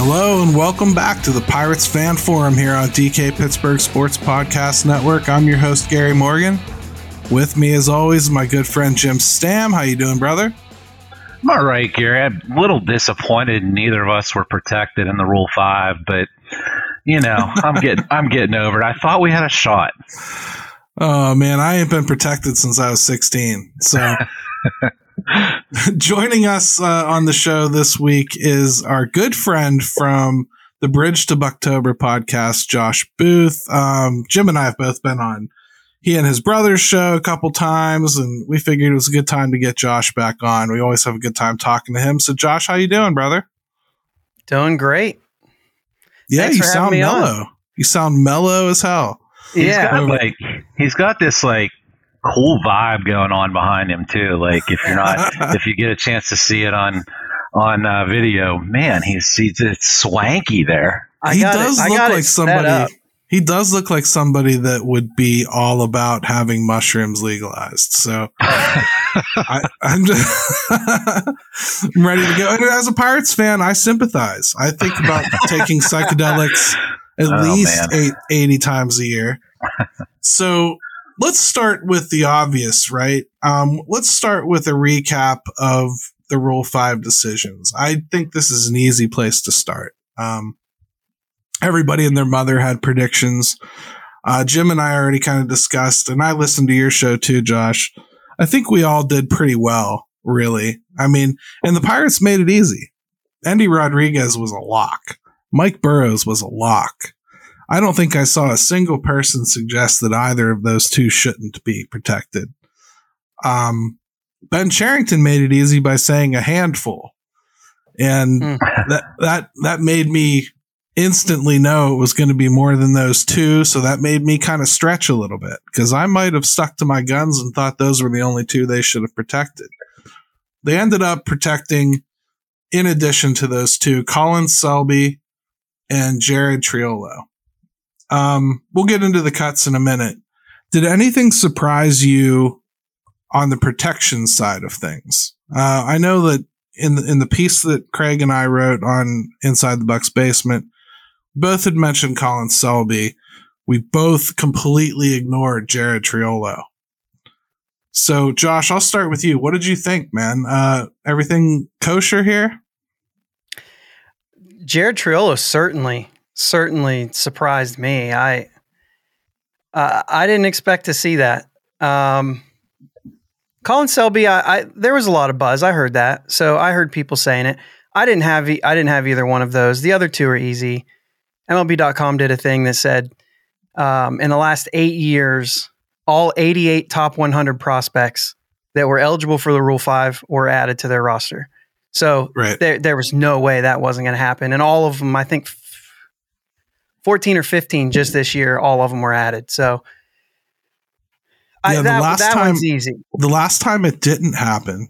Hello and welcome back to the Pirates Fan Forum here on DK Pittsburgh Sports Podcast Network. I'm your host Gary Morgan. With me, as always, my good friend Jim Stam. How you doing, brother? I'm all right, Gary. I'm a little disappointed neither of us were protected in the Rule Five, but you know, I'm getting I'm getting over it. I thought we had a shot. Oh man, I ain't been protected since I was 16. So joining us uh, on the show this week is our good friend from the Bridge to Bucktober podcast, Josh Booth. Um, Jim and I have both been on he and his brother's show a couple times, and we figured it was a good time to get Josh back on. We always have a good time talking to him. So, Josh, how you doing, brother? Doing great. Yeah, Thanks you sound mellow. On. You sound mellow as hell. He's yeah, got, like he's got this like cool vibe going on behind him too. Like if you're not, if you get a chance to see it on on uh, video, man, he's he's it's swanky there. he does it, look like somebody. He does look like somebody that would be all about having mushrooms legalized. So I, am just I'm ready to go. And as a Pirates fan, I sympathize. I think about taking psychedelics at oh, least eight, 80 times a year. So let's start with the obvious, right? Um, let's start with a recap of the Rule 5 decisions. I think this is an easy place to start. Um, everybody and their mother had predictions. Uh, Jim and I already kind of discussed, and I listened to your show too, Josh. I think we all did pretty well, really. I mean, and the Pirates made it easy. Endy Rodriguez was a lock. Mike Burrows was a lock. I don't think I saw a single person suggest that either of those two shouldn't be protected. Um, ben Cherington made it easy by saying a handful. And mm. that, that, that made me instantly know it was going to be more than those two. So that made me kind of stretch a little bit because I might have stuck to my guns and thought those were the only two they should have protected. They ended up protecting, in addition to those two, Colin Selby and Jared Triolo. Um, we'll get into the cuts in a minute. Did anything surprise you on the protection side of things? Uh, I know that in the, in the piece that Craig and I wrote on Inside the Bucks basement, both had mentioned Colin Selby. We both completely ignored Jared Triolo. So, Josh, I'll start with you. What did you think, man? Uh, everything kosher here? Jared Triolo certainly, certainly surprised me. I, uh, I didn't expect to see that. Um, Colin Selby, I, I, there was a lot of buzz. I heard that, so I heard people saying it. I didn't have I didn't have either one of those. The other two are easy. MLB.com did a thing that said um, in the last eight years, all 88 top 100 prospects that were eligible for the Rule 5 were added to their roster. So right. there, there was no way that wasn't going to happen. And all of them, I think 14 or 15 just this year, all of them were added. So yeah, I, that, the last that time, easy. The last time it didn't happen,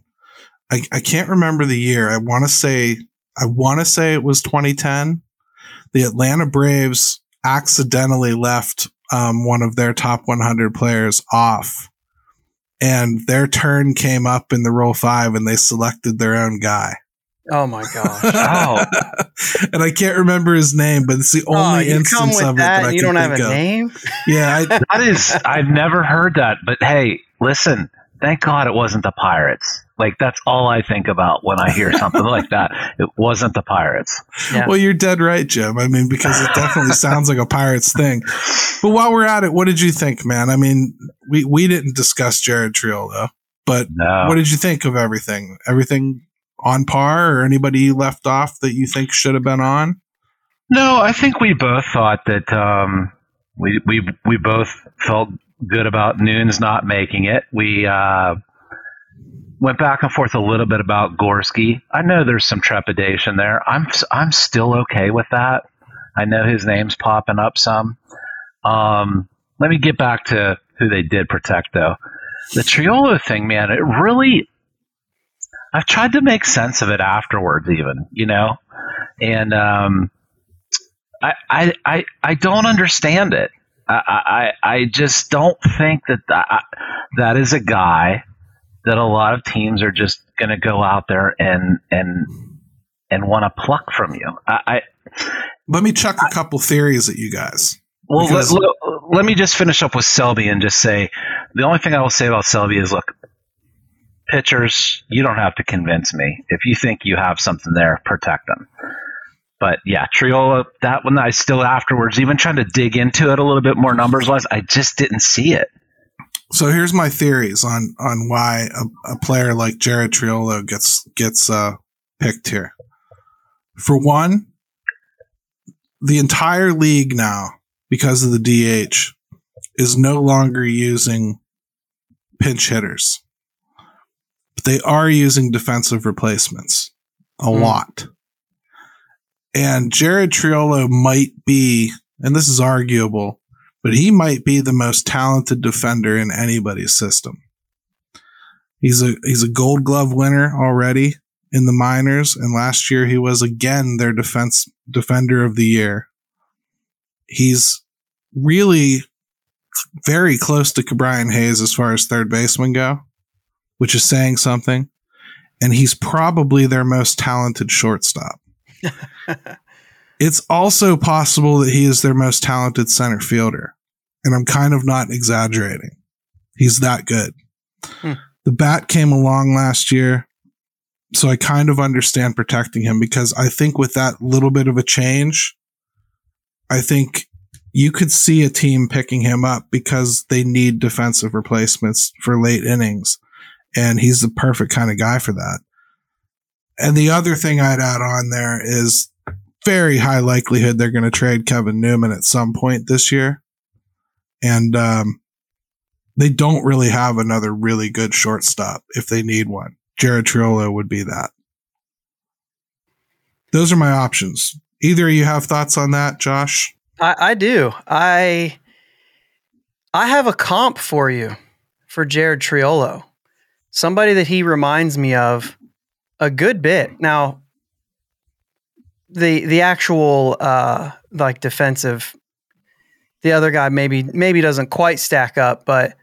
I, I can't remember the year. I want to say, I want to say it was 2010 the Atlanta Braves accidentally left um, one of their top 100 players off. And their turn came up in the Rule 5 and they selected their own guy. Oh my gosh! oh, and I can't remember his name, but it's the only oh, instance of it that, that I you don't have a of. name. Yeah, I, that is. I've never heard that, but hey, listen. Thank God it wasn't the Pirates. Like that's all I think about when I hear something like that. It wasn't the Pirates. Yeah. Well, you're dead right, Jim. I mean, because it definitely sounds like a Pirates thing. But while we're at it, what did you think, man? I mean, we we didn't discuss Jared Triolo, but no. what did you think of everything? Everything on par, or anybody left off that you think should have been on? No, I think we both thought that um, we we we both felt good about Noon's not making it. We uh, went back and forth a little bit about Gorski. I know there's some trepidation there. I'm I'm still okay with that. I know his name's popping up some. Um, let me get back to who they did protect though. The Triolo thing, man, it really. I've tried to make sense of it afterwards, even you know, and um, I, I I I don't understand it. I I, I just don't think that that, that is a guy that a lot of teams are just going to go out there and and and want to pluck from you. I, I let me chuck a couple theories at you guys. Well, let, let, let, me just finish up with Selby and just say the only thing I will say about Selby is look, pitchers, you don't have to convince me. If you think you have something there, protect them. But yeah, Triolo, that one I still afterwards, even trying to dig into it a little bit more numbers wise, I just didn't see it. So here's my theories on on why a, a player like Jared Triolo gets gets uh, picked here. For one, the entire league now because of the DH is no longer using pinch hitters. But they are using defensive replacements a mm. lot. And Jared Triolo might be, and this is arguable, but he might be the most talented defender in anybody's system. He's a he's a gold glove winner already in the minors, and last year he was again their defense defender of the year he's really very close to Ke'Bryan Hayes as far as third baseman go, which is saying something. And he's probably their most talented shortstop. it's also possible that he is their most talented center fielder. And I'm kind of not exaggerating. He's that good. Hmm. The bat came along last year. So I kind of understand protecting him because I think with that little bit of a change, I think you could see a team picking him up because they need defensive replacements for late innings. And he's the perfect kind of guy for that. And the other thing I'd add on there is very high likelihood they're going to trade Kevin Newman at some point this year. And, um, they don't really have another really good shortstop if they need one. Jared Triolo would be that. Those are my options. Either you have thoughts on that, Josh? I, I do. I I have a comp for you for Jared Triolo. Somebody that he reminds me of a good bit. Now, the the actual uh like defensive the other guy maybe maybe doesn't quite stack up, but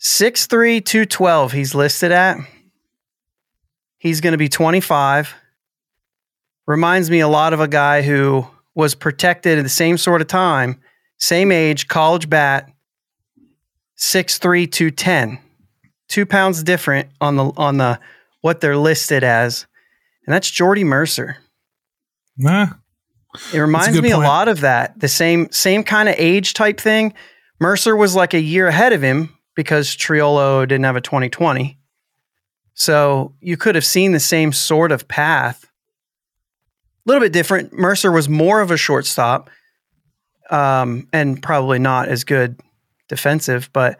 6'3, 212 he's listed at. He's going to be 25. Reminds me a lot of a guy who was protected at the same sort of time, same age, college bat, 6'3, 210. Two pounds different on the on the what they're listed as. And that's Jordy Mercer. Nah. It reminds a me point. a lot of that. The same same kind of age type thing. Mercer was like a year ahead of him because Triolo didn't have a 2020. So you could have seen the same sort of path A little bit different. Mercer was more of a shortstop, um, and probably not as good defensive. But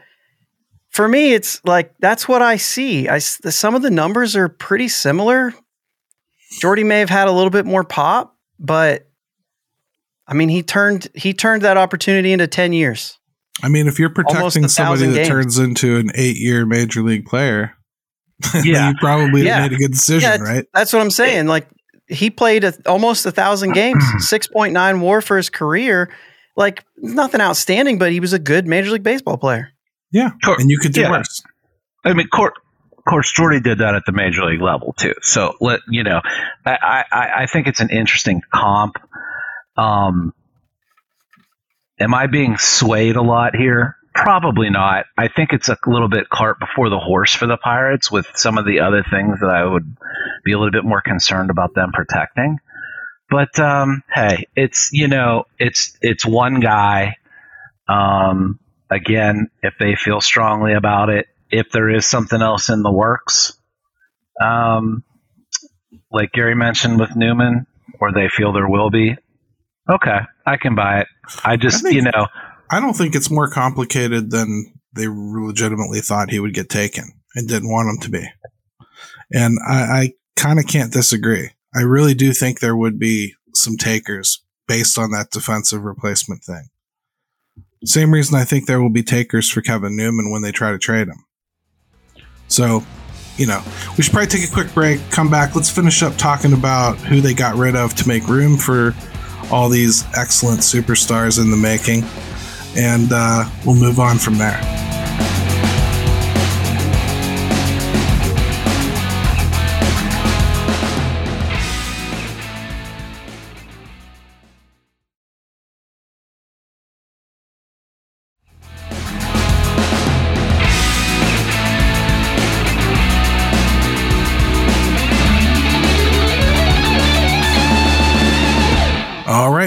for me, it's like that's what I see. I some of the numbers are pretty similar. Jordy may have had a little bit more pop, but I mean, he turned he turned that opportunity into ten years. I mean, if you're protecting somebody that games. turns into an eight year major league player, yeah, you probably yeah. made a good decision, yeah, right? That's what I'm saying. Like he played a, almost a thousand games, six point nine WAR for his career. Like nothing outstanding, but he was a good Major League Baseball player. Yeah, and you could do yeah. worse. I mean, court, of course, Jordy did that at the major league level too. So let you know, I, I, I think it's an interesting comp. Um, am I being swayed a lot here? Probably not. I think it's a little bit cart before the horse for the Pirates with some of the other things that I would be a little bit more concerned about them protecting. But um, hey, it's you know, it's it's one guy. Um, again, if they feel strongly about it, if there is something else in the works, um, like Gary mentioned with Newman, or they feel there will be, Okay, I can buy it. I just, I think, you know, I don't think it's more complicated than they legitimately thought he would get taken and didn't want him to be. And I, I kind of can't disagree. I really do think there would be some takers based on that defensive replacement thing. Same reason I think there will be takers for Kevin Newman when they try to trade him. So, you know, we should probably take a quick break, come back. Let's finish up talking about who they got rid of to make room for all these excellent superstars in the making. And uh, we'll move on from there.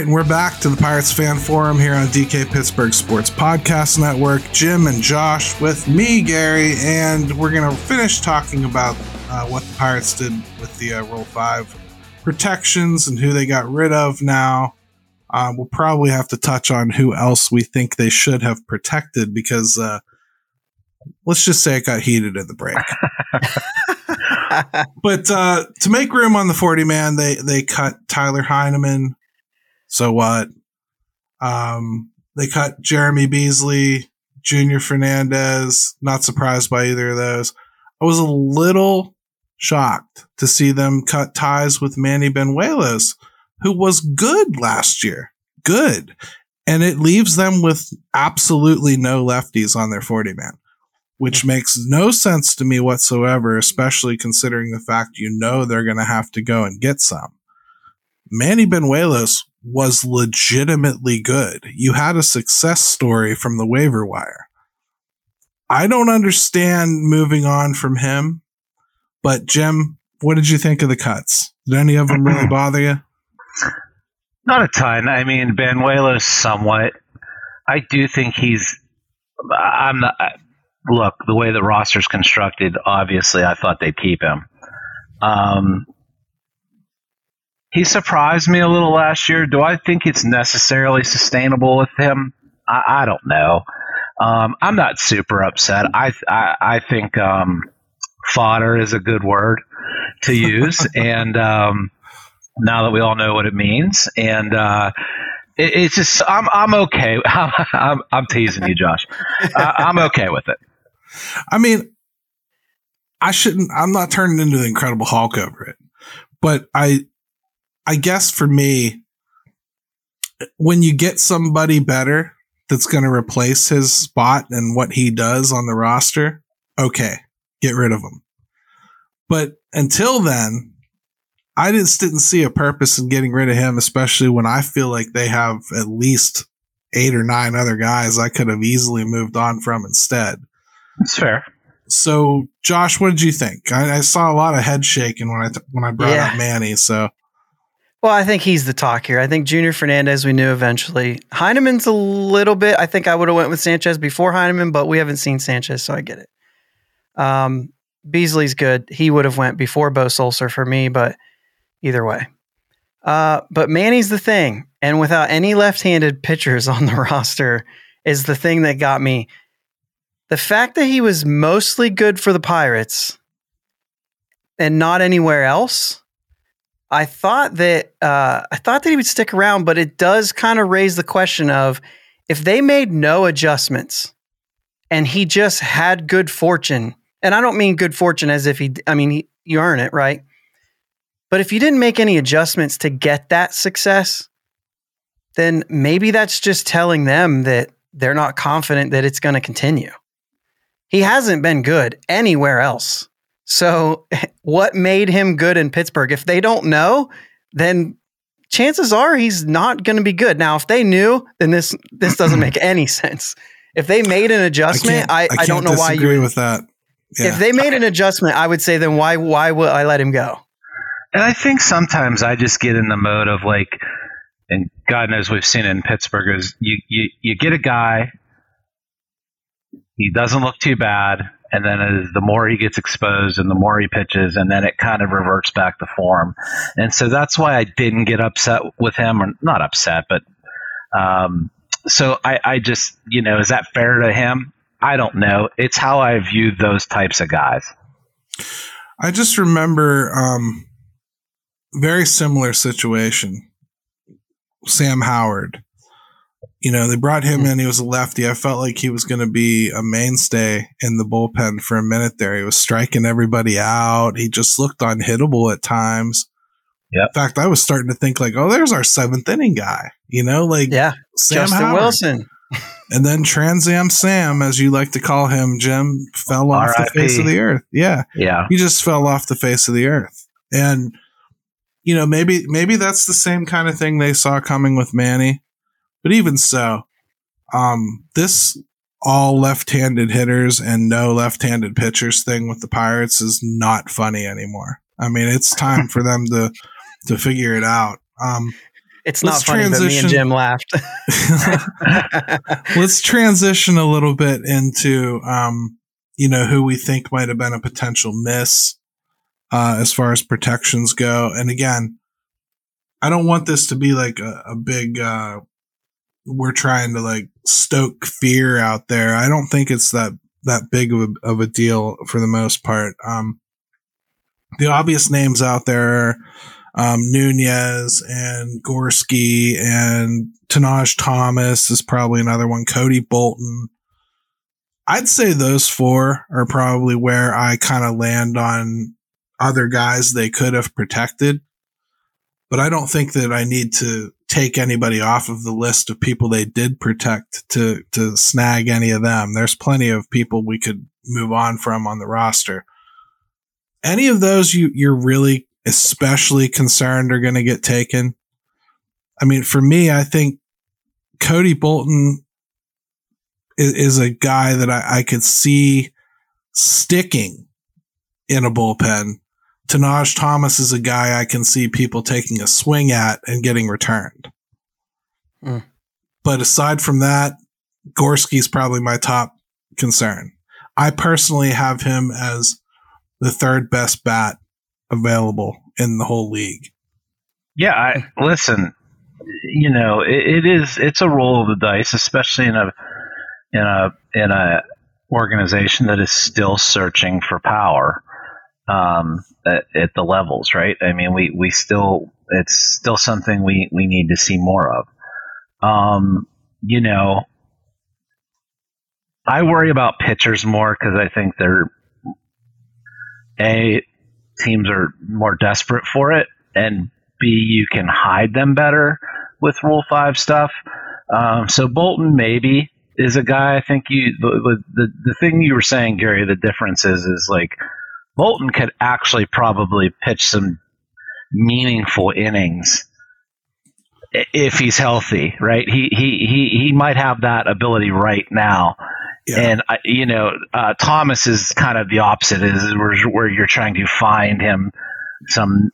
Right, and we're back to the Pirates Fan Forum here on DK Pittsburgh Sports Podcast Network. Jim and Josh with me, Gary, and we're going to finish talking about uh, what the Pirates did with the uh, Rule 5 protections and who they got rid of now. Uh, we'll probably have to touch on who else we think they should have protected because uh, let's just say it got heated in the break. but uh, to make room on the 40 man, they, they cut Tyler Heineman, so what? Um, they cut Jeremy Beasley, Junior Fernandez. Not surprised by either of those. I was a little shocked to see them cut ties with Manny Banuelos, who was good last year. Good. And it leaves them with absolutely no lefties on their 40 man, which makes no sense to me whatsoever, especially considering the fact you know they're going to have to go and get some. Manny Banuelos was legitimately good. You had a success story from the waiver wire. I don't understand moving on from him, but Jim, what did you think of the cuts? Did any of them really bother you? Not a ton. I mean, Banuelos somewhat. I do think he's. I'm not. Look, the way the roster's constructed, obviously, I thought they'd keep him. Um, he surprised me a little last year. Do I think it's necessarily sustainable with him? I, I don't know. Um, I'm not super upset. I I, I think um, fodder is a good word to use, and um, now that we all know what it means, and uh, it, it's just I'm I'm okay. I'm, I'm, teasing you, Josh. I, I'm okay with it. I mean, I shouldn't. I'm not turning into the Incredible Hulk over it, but I I guess for me, when you get somebody better that's going to replace his spot and what he does on the roster, okay, get rid of him. But until then, I just didn't see a purpose in getting rid of him, especially when I feel like they have at least eight or nine other guys I could have easily moved on from instead. That's fair. So, Josh, what did you think? I, I saw a lot of head shaking when I t- when I brought yeah. up Manny. So, well, I think he's the talk here. I think Junior Fernandez we knew eventually. Heineman's a little bit. I think I would have went with Sanchez before Heineman, but we haven't seen Sanchez, so I get it. Um, Beasley's good. He would have went before Beau Sulser for me, but either way. Uh, but Manny's the thing, and without any left-handed pitchers on the roster, is the thing that got me. The fact that he was mostly good for the Pirates and not anywhere else I thought that uh, I thought that he would stick around, but it does kind of raise the question of if they made no adjustments and he just had good fortune, and I don't mean good fortune as if he, I mean he, you earn it, right? But if you didn't make any adjustments to get that success, then maybe that's just telling them that they're not confident that it's going to continue. He hasn't been good anywhere else. So, what made him good in Pittsburgh? If they don't know, then chances are he's not going to be good. Now, if they knew, then this this doesn't make any sense. If they made an adjustment, I, I, I, I don't know why you agree with that. Yeah. If they made an adjustment, I would say then why why would I let him go? And I think sometimes I just get in the mode of like, and God knows we've seen it in Pittsburgh is you you you get a guy, he doesn't look too bad, and then as the more he gets exposed and the more he pitches, and then it kind of reverts back to form. And so that's why I didn't get upset with him, or not upset, but um, so I, I just, you know, is that fair to him? I don't know. It's how I view those types of guys. I just remember um, very similar situation. Sam Howard. You know, they brought him hmm. in. He was a lefty. I felt like he was going to be a mainstay in the bullpen for a minute there. He was striking everybody out. He just looked unhittable at times. Yep. In fact, I was starting to think like, oh, there's our seventh inning guy. You know, like Yeah. Sam Justin Howard. Wilson. And then Transam Sam, as you like to call him, Jim, fell off the R.I.P.. face of the earth. Yeah Yeah. he just fell off the face of the earth. And you know, maybe maybe that's the same kind of thing they saw coming with Manny. But even so, um, this all left-handed hitters and no left-handed pitchers thing with the Pirates is not funny anymore. I mean, it's time for them to to figure it out. Um, It's not funny, but me and Jim laughed. let's transition a little bit into um, you know who we think might have been a potential miss uh, as far as protections go. And again, I don't want this to be like a, a big. Uh, we're trying to like stoke fear out there. I don't think it's that that big of a, of a deal for the most part. Um, the obvious names out there are um, Nunez and Gorski and Tanaj Thomas is probably another one. Cody Bolton. I'd say those four are probably where I kind of land on other guys they could have protected. But I don't think that I need to take anybody off of the list of people they did protect to to snag any of them. There's plenty of people we could move on from on the roster. Any of those you you're really especially concerned are going to get taken. I mean, for me, I think Cody Bolton is, is a guy that I, I could see sticking in a bullpen. Tanaj Thomas is a guy I can see people taking a swing at and getting returned. Mm. But aside from that, Gorski's probably my top concern. I personally have him as the third best bat available in the whole league. Yeah, I listen. You know, it, it is. It's a roll of the dice, especially in a in a in a organization that is still searching for power um, at, at the levels. Right? I mean, we we still it's still something we we need to see more of. Um, you know, I worry about pitchers more because I think they're a teams are more desperate for it, and B you can hide them better with Rule Five stuff. Um, so Bolton maybe is a guy. I think you the, the the thing you were saying, Gary. The difference is is like Bolton could actually probably pitch some meaningful innings if he's healthy, right? He he he he might have that ability right now. Yeah. And uh, you know, uh, Thomas is kind of the opposite. Is where, where you're trying to find him some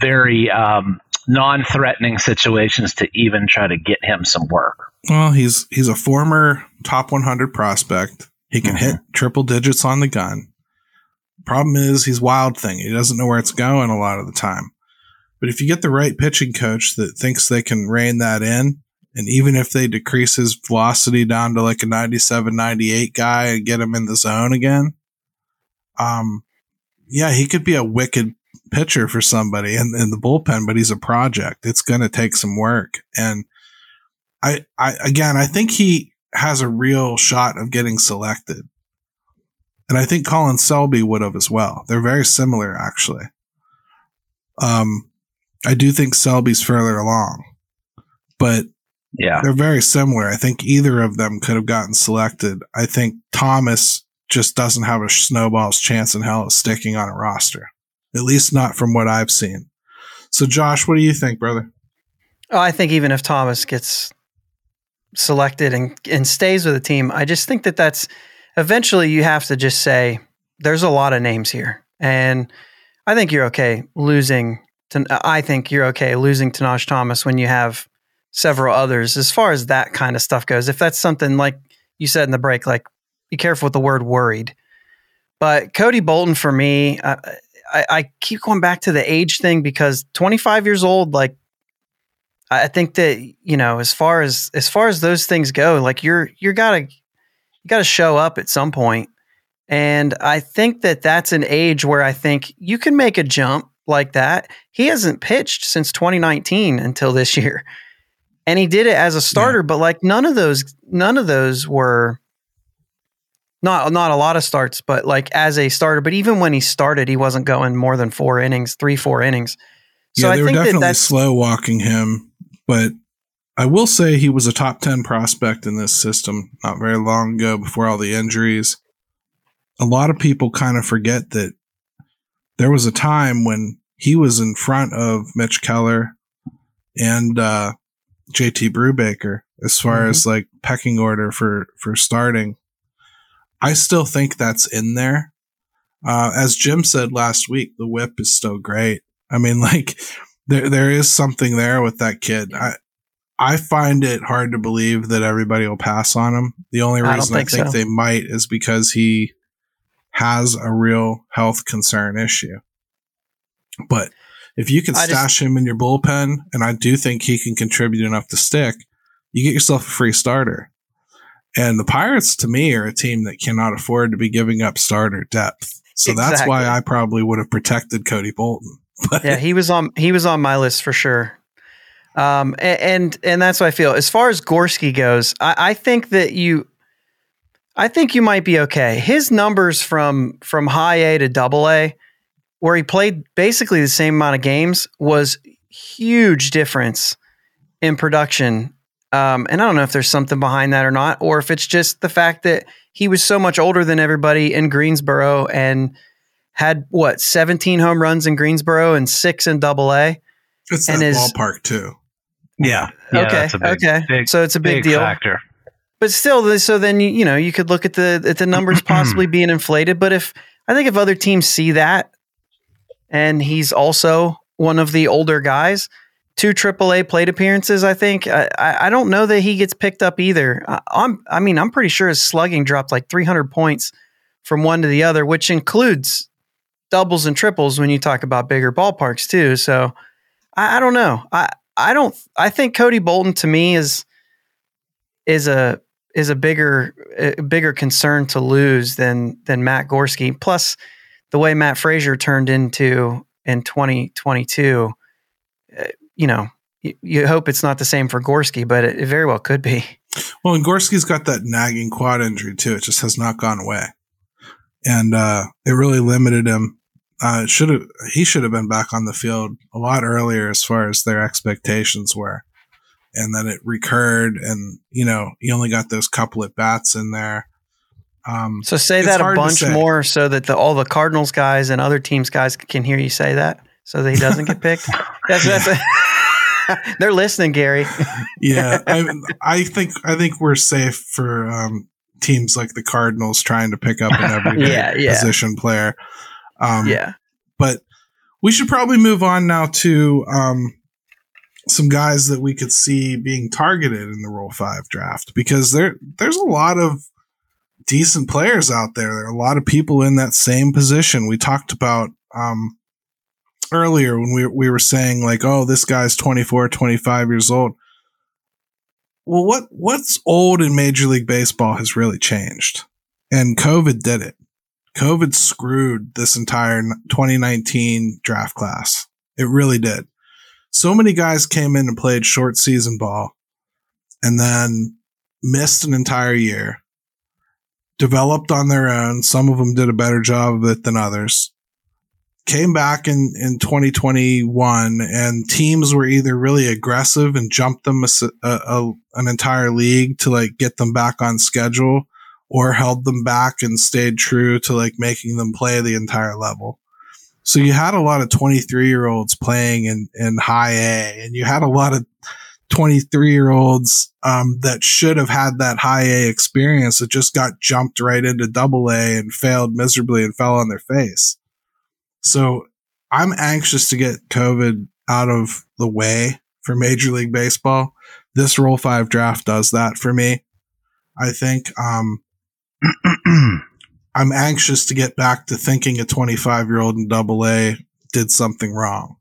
very um, non-threatening situations to even try to get him some work. Well, he's he's a former top 100 prospect. He can hit triple digits on the gun. Problem is, he's wild thing. He doesn't know where it's going a lot of the time. But if you get the right pitching coach that thinks they can rein that in, and even if they decrease his velocity down to like a 97, 98 guy and get him in the zone again, um, yeah, he could be a wicked pitcher for somebody in, in the bullpen, but he's a project. It's going to take some work. And I, I, again, I think he has a real shot of getting selected. And I think Colin Selby would have as well. They're very similar, actually. Um, I do think Selby's further along, but Yeah, they're very similar. I think either of them could have gotten selected. I think Thomas just doesn't have a snowball's chance in hell of sticking on a roster, at least not from what I've seen. So, Josh, what do you think, brother? Oh, I think even if Thomas gets selected and and stays with the team, I just think that that's eventually you have to just say there's a lot of names here, and I think you're okay losing. To, I think you're okay losing Tanaj Thomas when you have several others. As far as that kind of stuff goes, if that's something like you said in the break, like be careful with the word worried. But Cody Bolton for me, uh, I, I keep going back to the age thing because 25 years old, like I think that you know, as far as as far as those things go, like you're you're gotta you gotta show up at some point, and I think that that's an age where I think you can make a jump like that. He hasn't pitched since 2019 until this year, and he did it as a starter. Yeah. But like none of those none of those were not not a lot of starts, but like as a starter. But even when he started, he wasn't going more than four innings, three four innings. So yeah, they I were definitely that slow walking him but I will say he was a top 10 prospect in this system not very long ago before all the injuries. A lot of people kind of forget that there was a time when he was in front of Mitch Keller and uh, JT Brubaker as far mm-hmm. as like pecking order for for starting. I still think that's in there. Uh, as Jim said last week, the whip is still great. I mean, like there there is something there with that kid. I I find it hard to believe that everybody will pass on him. The only reason I, think, I think so. they might is because he has a real health concern issue. But if you can I stash just, him in your bullpen, and I do think he can contribute enough to stick, you get yourself a free starter. And the Pirates, to me, are a team that cannot afford to be giving up starter depth. So exactly. that's why I probably would have protected Cody Bolton. But yeah, he was on he was on my list for sure. Um, and and that's what I feel. As far as Gorski goes, I, I think that you, I think you might be okay. His numbers from from high A to double A, where he played basically the same amount of games, was huge difference in production. Um, and I don't know if there's something behind that or not, or if it's just the fact that he was so much older than everybody in Greensboro and had what 17 home runs in Greensboro and six in Double A. It's and that ballpark too. Yeah. yeah okay. Big, okay. Big, so it's a big, big deal. Factor. But still, so then you you know you could look at the at the numbers possibly being inflated. But if I think if other teams see that, and he's also one of the older guys, two AAA plate appearances. I think I, I don't know that he gets picked up either. I, I'm I mean I'm pretty sure his slugging dropped like 300 points from one to the other, which includes doubles and triples when you talk about bigger ballparks too. So I, I don't know. I I don't. I think Cody Bolton to me is is a is a bigger a bigger concern to lose than than Matt Gorski. Plus, the way Matt Fraizer turned into in 2022, uh, you know, you, you, hope it's not the same for Gorski, but it, it very well could be. Well, and Gorski's got that nagging quad injury too. It just has not gone away, and uh, it really limited him uh, should have he should have been back on the field a lot earlier as far as their expectations were, and then it recurred, and you know you only got those couple at bats in there. Um, so say that a bunch more so that the, all the Cardinals guys and other teams guys can hear you say that, so that he doesn't get picked. That's, that's a, they're listening, Gary. yeah, I, I, think I think we're safe for um, teams like the Cardinals trying to pick up an everyday yeah, yeah. position player. Um, yeah. But we should probably move on now to um, some guys that we could see being targeted in the Rule Five draft because there there's a lot of decent players out there. There are a lot of people in that same position. We talked about um, earlier when we we were saying like, oh, this guy's 24, 25 years old. Well, what what's old in Major League Baseball has really changed, and COVID did it. COVID screwed this entire 2019 draft class. It really did. So many guys came in and played short season ball and then missed an entire year, developed on their own. Some of them did a better job of it than others. Came back in, in 2021 and teams were either really aggressive and jumped them a, a, an entire league to like get them back on schedule or held them back and stayed true to like making them play the entire level. So you had a lot of 23 year olds playing in, in high A and you had a lot of 23 year olds, um, that should have had that high A experience that just got jumped right into double A and failed miserably and fell on their face. So I'm anxious to get COVID out of the way for Major League Baseball. This Rule 5 draft does that for me. I think, um, I'm anxious to get back to thinking a 25 year old in double A did something wrong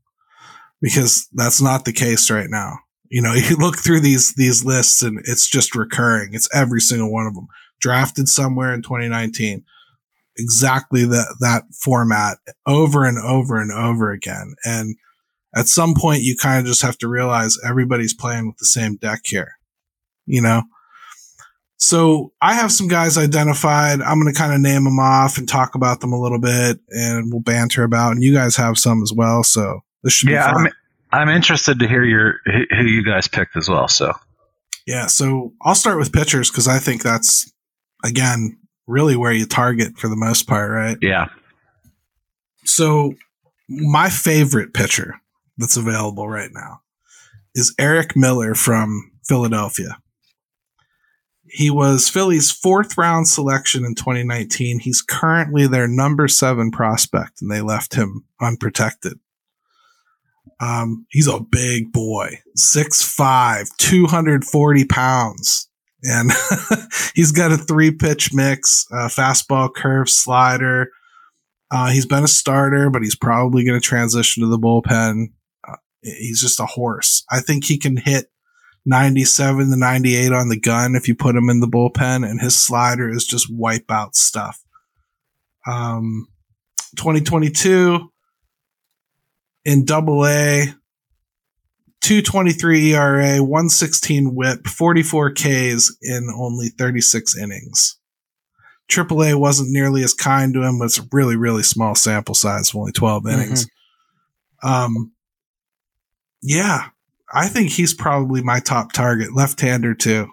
because that's not the case right now. You know, you look through these, these lists and it's just recurring. It's every single one of them drafted somewhere in 2019. Exactly that, that format over and over and over again. And at some point you kind of just have to realize everybody's playing with the same deck here, you know? So I have some guys identified. I'm going to kind of name them off and talk about them a little bit and we'll banter about, and you guys have some as well. So this should yeah, be fun. I'm, I'm interested to hear your, who you guys picked as well. So yeah. So I'll start with pitchers because I think that's again, really where you target for the most part, right? Yeah. So my favorite pitcher that's available right now is Erik Miller from Philadelphia. He was Philly's fourth round selection in 2019. He's currently their number seven prospect, and they left him unprotected. Um, he's a big boy, 6'5, 240 pounds. And he's got a three pitch mix, uh, fastball, curve, slider. Uh, he's been a starter, but he's probably going to transition to the bullpen. Uh, he's just a horse. I think he can hit 97 to 98 on the gun if you put him in the bullpen, and his slider is just wipeout stuff. Um, 2022 in double A, 223 ERA, 116 whip, 44 Ks in only 36 innings. AAA wasn't nearly as kind to him, but it's a really, really small sample size, only 12 innings. Mm-hmm. Um, yeah, I think he's probably my top target, left-hander too.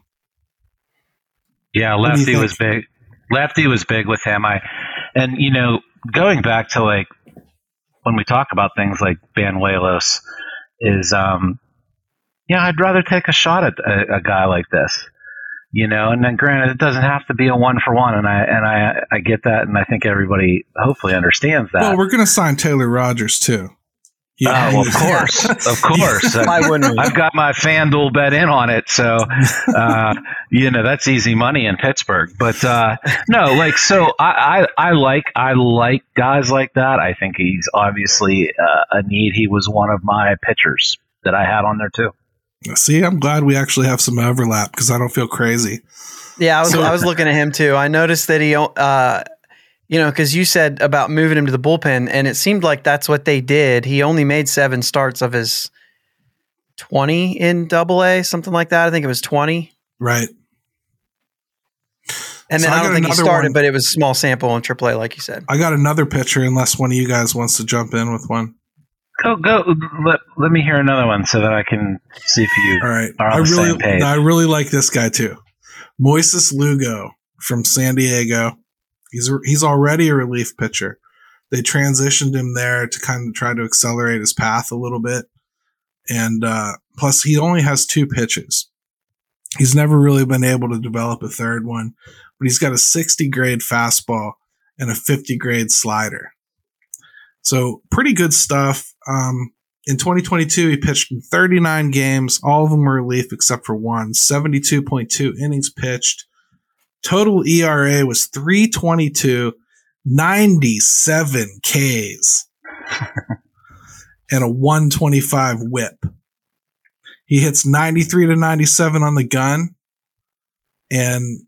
Yeah, lefty was big. Lefty was big with him. I, and you know, going back to like when we talk about things like Banuelos, is um, yeah, I'd rather take a shot at a, a guy like this you know. And then, granted, it doesn't have to be a one for one, and I and I I get that, and I think everybody hopefully understands that. Well, we're going to sign Taylor Rogers too. Yeah, oh, of course, of course. Why wouldn't we? I've got my FanDuel bet in on it, so uh, you know that's easy money in Pittsburgh. But uh, no, like so, I, I, I like I like guys like that. I think he's obviously uh, a need. He was one of my pitchers that I had on there too. See, I'm glad we actually have some overlap because I don't feel crazy. Yeah, I was, so, I was looking at him too. I noticed that he uh, you know, because you said about moving him to the bullpen, and it seemed like that's what they did. He only made seven starts of his 20 in double A, something like that. I think it was 20. Right. And then so I, I don't think he started, one. but it was a small sample in AAA, like you said. I got another pitcher, unless one of you guys wants to jump in with one. Go, go. Let, let me hear another one so that I can see if you All right. are on I the really, same page. I really like this guy too. Moises Lugo from San Diego. He's he's already a relief pitcher. They transitioned him there to kind of try to accelerate his path a little bit, and uh, plus he only has two pitches. He's never really been able to develop a third one, but he's got a 60 grade fastball and a 50 grade slider. So pretty good stuff. Um, in 2022, he pitched in 39 games. All of them were relief except for one. 72.2 innings pitched, Total ERA was 322, 97 Ks, and a 125 whip. He hits 93 to 97 on the gun. And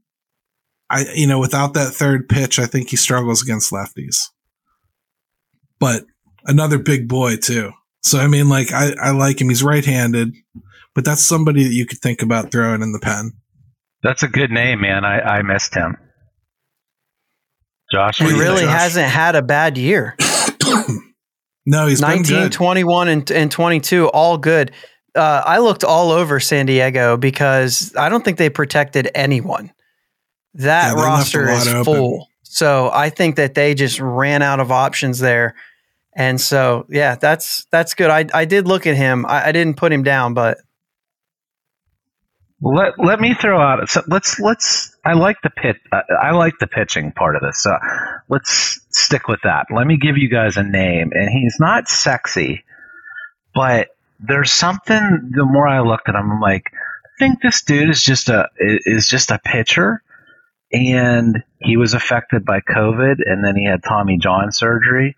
I, you know, without that third pitch, I think he struggles against lefties. But another big boy, too. So, I mean, like, I, I like him. He's right handed, but that's somebody that you could think about throwing in the pen. That's a good name, man. I, I missed him. Josh, he really Josh? hasn't had a bad year. no, he's 19, 21, and, and 22, all good. Uh, I looked all over San Diego because I don't think they protected anyone. That yeah, roster is open. full. So I think that they just ran out of options there. And so, yeah, that's that's good. I, I did look at him. I, I didn't put him down, but let let me throw out. So let's let's. I like the pit. I like the pitching part of this. So let's stick with that. Let me give you guys a name, and he's not sexy, but there's something. The more I looked at him, I'm like, I think this dude is just a is just a pitcher and he was affected by COVID, and then he had Tommy John surgery.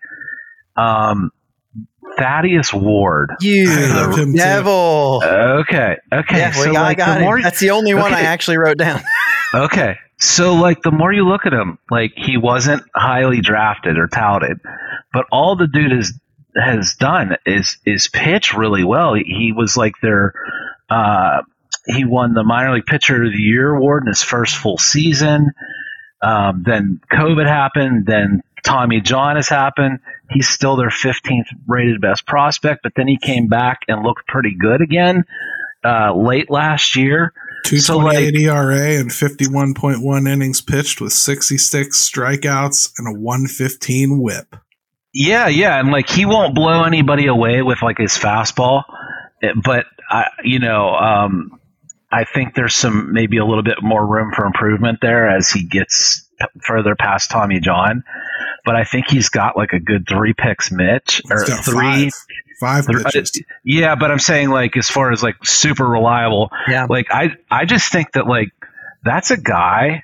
Um, Thaddeus Ward. You the, have him devil. Okay, okay. yeah, so we, I like got the more, That's the only one I actually wrote down. okay, so like the more you look at him, like he wasn't highly drafted or touted, but all the dude has has done is is pitch really well. He, he was like their. Uh, he won the minor league pitcher of the year award in his first full season. Um, then COVID happened. Then Tommy John has happened. He's still their 15th rated best prospect, but then he came back and looked pretty good again uh, late last year. So, like- 228 ERA and 51.1 innings pitched with 66 strikeouts and a 115 whip. Yeah, yeah, and like he won't blow anybody away with like his fastball, Eh, but I, you know, um, I think there's some maybe a little bit more room for improvement there as he gets further past Tommy John. But I think he's got like a good three picks, Mitch, or He's got three. Five, five Th- pitches. Uh, yeah, but I'm saying like as far as like super reliable, Yeah. like I I just think that like that's a guy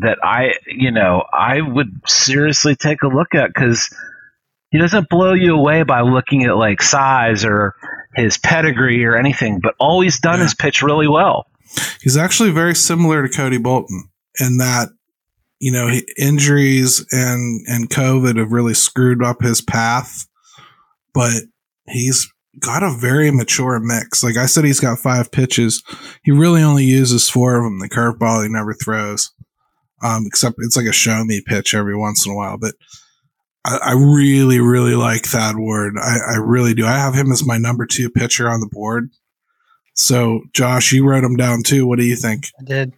that I you know I would seriously take a look at because he doesn't blow you away by looking at like size or his pedigree or anything, but all he's done Yeah. is pitch really well. He's actually very similar to Cody Bolton in that, you know, injuries and, and COVID have really screwed up his path, but he's got a very mature mix. Like I said, he's got five pitches. He really only uses four of them. The curveball he never throws, um, except it's like a show me pitch every once in a while. But I, I really, really like Thad Ward. I, I really do. I have him as my number two pitcher on the board. So, Josh, you wrote him down too. What do you think? I did.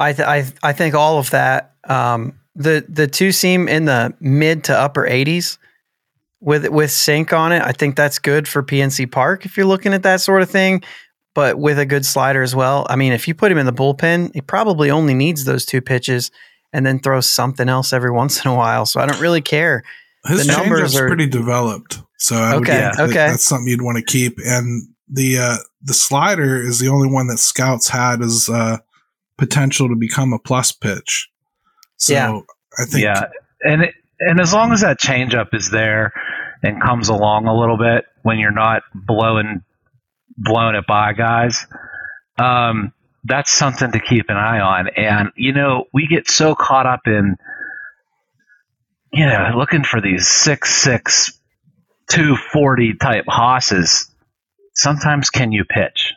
I th- I I think all of that. Um, the the two seam in the mid to upper 80s with with sink on it. I think that's good for PNC Park if you're looking at that sort of thing. But with a good slider as well. I mean, if you put him in the bullpen, he probably only needs those two pitches and then throws something else every once in a while. So I don't really care. His The numbers are- pretty developed, so I would Okay, that okay. that's something you'd want to keep. And the uh, the slider is the only one that scouts had as uh, potential to become a plus pitch. So Yeah. I think yeah, and it, and as long as that changeup is there and comes along a little bit when you're not blowing blowing it by guys, um, that's something to keep an eye on. And you know, we get so caught up in you know looking for these six six two forty type hosses. Sometimes can you pitch?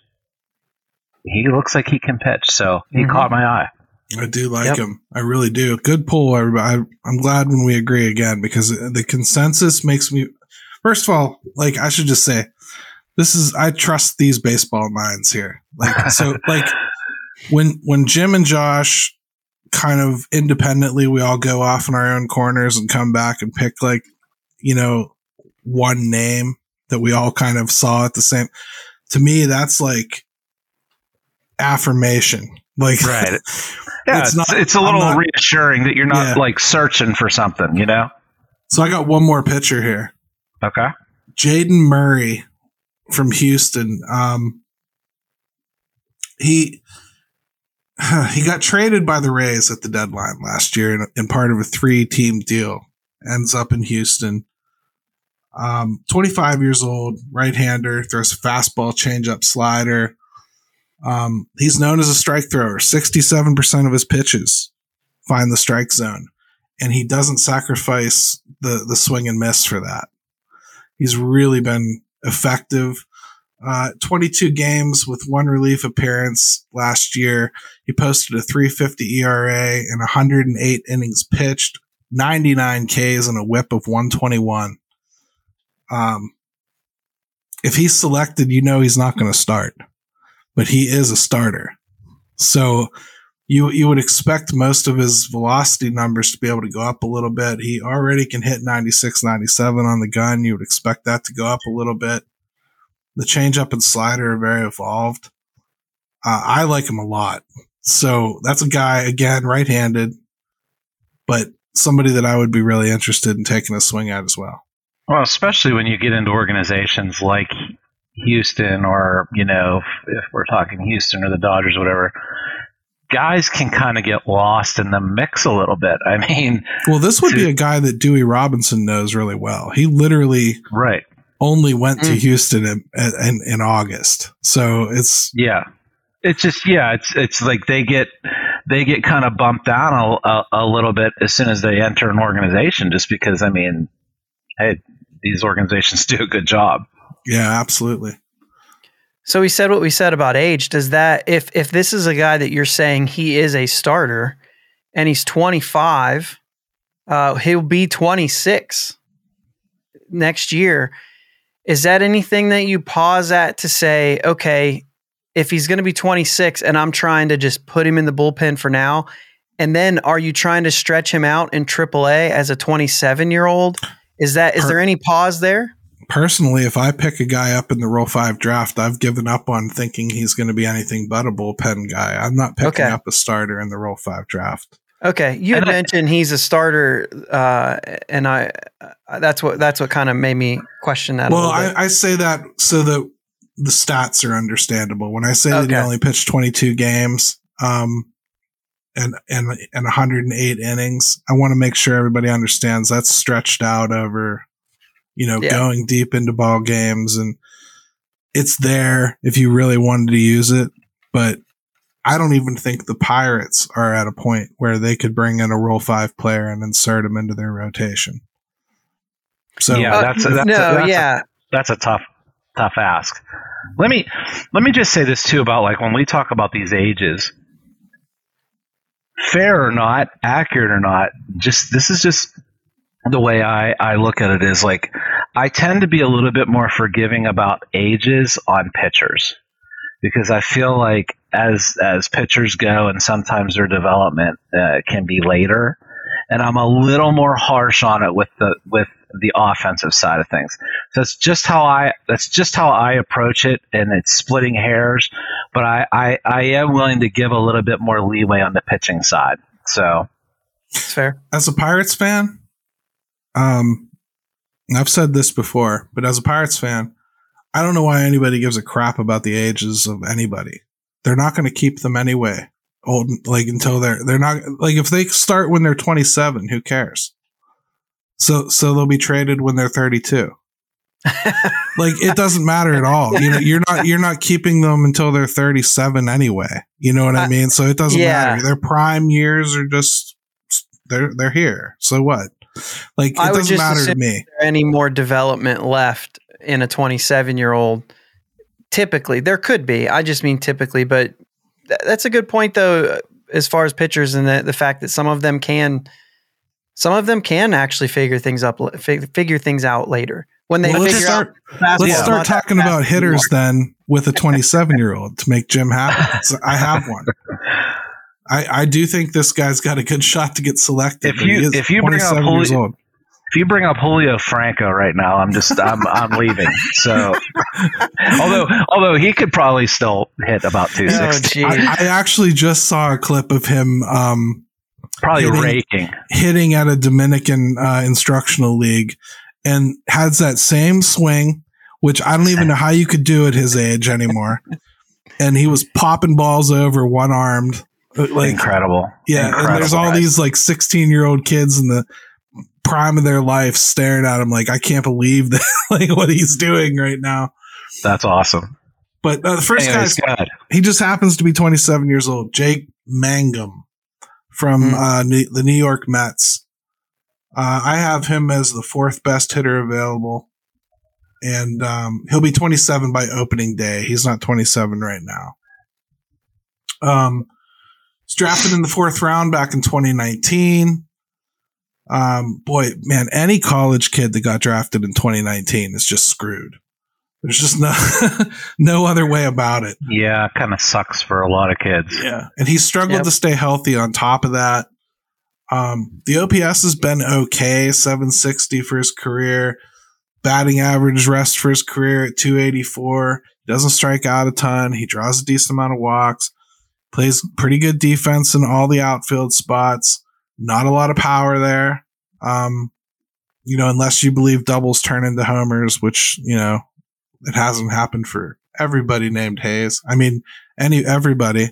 He looks like he can pitch, so he Mhm. caught my eye. I do like Yep. him. I really do. Good pull, everybody. I, I'm glad when we agree again because the consensus makes me. First of all, like I should just say, this is I trust these baseball minds here. Like so, like when when Jim and Josh kind of independently, we all go off in our own corners and come back and pick like you know one name that we all kind of saw at the same. To me, that's like affirmation. Like Right. Yeah, It's it's, not- it's a little not- reassuring that you're not Yeah. like searching for something, you know? So I got one more picture here. Okay. Jayden Murray from Houston. Um, he he got traded by the Rays at the deadline last year in, in part of a three-team deal. Ends up in Houston. Um, 25 years old, right-hander, throws a fastball, changeup, slider. Um, he's known as a strike thrower. 67% of his pitches find the strike zone, and he doesn't sacrifice the the swing and miss for that. He's really been effective. Uh, 22 games with one relief appearance last year. He posted a 350 ERA and 108 innings pitched, 99 Ks and a whip of 121. Um, if he's selected, you know he's not going to start, but he is a starter. So you you would expect most of his velocity numbers to be able to go up a little bit. He already can hit 96, 97 on the gun. You would expect that to go up a little bit. The changeup and slider are very evolved. Uh, I like him a lot. So that's a guy, again, right handed, but somebody that I would be really interested in taking a swing at as well. Well, especially when you get into organizations like Houston or, you know, if, if we're talking Houston or the Dodgers or whatever, guys can kind of get lost in the mix a little bit. I mean, well, this would to, be a guy that Dewey Robinson knows really well. He literally right only went mm. to Houston in, in, in August, so it's yeah, it's just yeah, it's it's like they get they get kind of bumped down a, a, a little bit as soon as they enter an organization, just because I mean, hey, these organizations do a good job. Yeah, absolutely. So we said what we said about age. Does that if if this is a guy that you're saying he is a starter and he's 25, uh, he'll be 26 next year. Is that anything that you pause at to say, okay, if he's going to be 26 and I'm trying to just put him in the bullpen for now, and then are you trying to stretch him out in AAA as a 27 year old? Is that is there any pause there? Personally, if I pick a guy up in the Rule 5 draft, I've given up on thinking he's going to be anything but a bullpen guy. I'm not picking okay. up a starter in the Rule 5 draft. Okay, you had mentioned he's a starter, uh, and I uh, that's what that's what kind of made me question that. Well, I, I, say that so that the stats are understandable. When I say okay. that he only pitched 22 games, um, and and and 108 innings, I want to make sure everybody understands that's stretched out over you know, yeah. going deep into ball games and it's there if you really wanted to use it. But I don't even think the Pirates are at a point where they could bring in a Rule Five player and insert him into their rotation. So yeah, uh, that's, that's, no, that's yeah, a, that's a tough, tough ask. Let me let me just say this too about like when we talk about these ages, fair or not, accurate or not, just this is just the way I, I look at it is like I tend to be a little bit more forgiving about ages on pitchers because I feel like as as pitchers go and sometimes their development uh, can be later and I'm a little more harsh on it with the with the offensive side of things. So that's just how I that's just how I approach it and it's splitting hairs, but I, I, I am willing to give a little bit more leeway on the pitching side. So it's fair. As a Pirates fan, um, I've said this before, but as a Pirates fan, I don't know why anybody gives a crap about the ages of anybody. They're not going to keep them anyway. Old like until they're they're not like if they start when they're 27, who cares? So so they'll be traded when they're 32. like it doesn't matter at all. You know, you're not you're not keeping them until they're 37 anyway. You know what I mean? So it doesn't yeah. matter. Their prime years are just they're they're here. So what? Like it I doesn't matter to me. any more development left in a 27 year old? Typically, there could be. I just mean typically, but th- that's a good point though, uh, as far as pitchers and the, the fact that some of them can, some of them can actually figure things up, figure things out later when they well, let's start, let's start talking about hitters then with a 27 year old to make Jim happy. So I have one. I, I do think this guy's got a good shot to get selected. If you if you bring up Julio, if you bring up Julio Franco right now, I'm just I'm I'm leaving. So although although he could probably still hit about 260. Oh, I, I, actually just saw a clip of him um, probably hitting, raking hitting at a Dominican uh, instructional league and has that same swing, which I don't even know how you could do at his age anymore. and he was popping balls over one armed like incredible. Yeah, incredible, and there's all these like 16 year old kids in the prime of their life staring at him like I can't believe that like what he's doing right now. That's awesome. But uh, the first guy, he just happens to be 27 years old. Jake Mangum from mm. uh, New, the New York Mets. Uh, I have him as the fourth best hitter available, and um, he'll be 27 by opening day. He's not 27 right now. Um, was drafted in the fourth round back in 2019. Um, boy, man, any college kid that got drafted in 2019 is just screwed. There's just no no other way about it. Yeah, kind of sucks for a lot of kids. Yeah, and he struggled yep. to stay healthy. On top of that, um, the OPS has been okay, 760 for his career. Batting average rest for his career at 284. Doesn't strike out a ton. He draws a decent amount of walks plays pretty good defense in all the outfield spots. Not a lot of power there. Um, you know, unless you believe doubles turn into homers, which, you know, it hasn't happened for everybody named Hayes. I mean, any, everybody.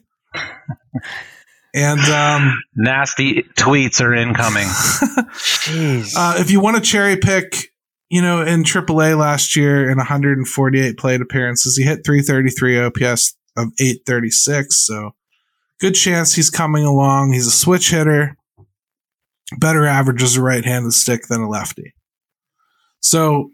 And um, nasty tweets are incoming. Jeez. Uh, if you want to cherry pick, you know, in AAA last year in 148 plate appearances, he hit 333 OPS of 836. So good chance he's coming along. He's a switch hitter, better average as a right handed stick than a lefty. So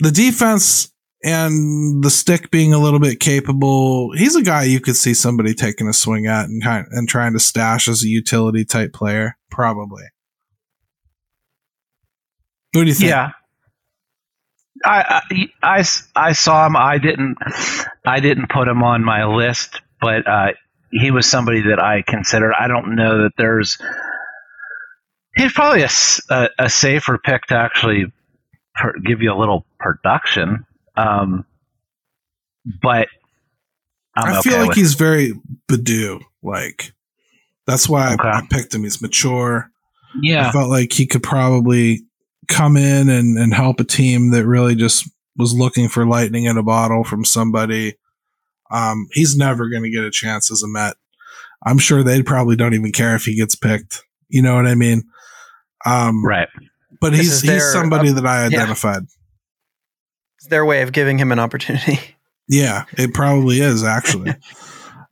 the defense and the stick being a little bit capable, he's a guy you could see somebody taking a swing at and kind and trying to stash as a utility type player, probably. What do you think? Yeah. I, I, I, I saw him. I didn't I didn't put him on my list, but uh, he was somebody that I considered. I don't know that there's. He's probably a, a, a safer pick to actually per, give you a little production. Um, but I'm i feel okay like with- he's very Badu. Like that's why Okay. I, I picked him. He's mature. Yeah, I felt like he could probably come in and, and help a team that really just was looking for lightning in a bottle from somebody. Um, he's never going to get a chance as a Met. I'm sure they probably don't even care if he gets picked. You know what I mean? Um, Right. but This he's is he's somebody uh, that I yeah. identified. it's their way of giving him an opportunity. Yeah, it probably is actually.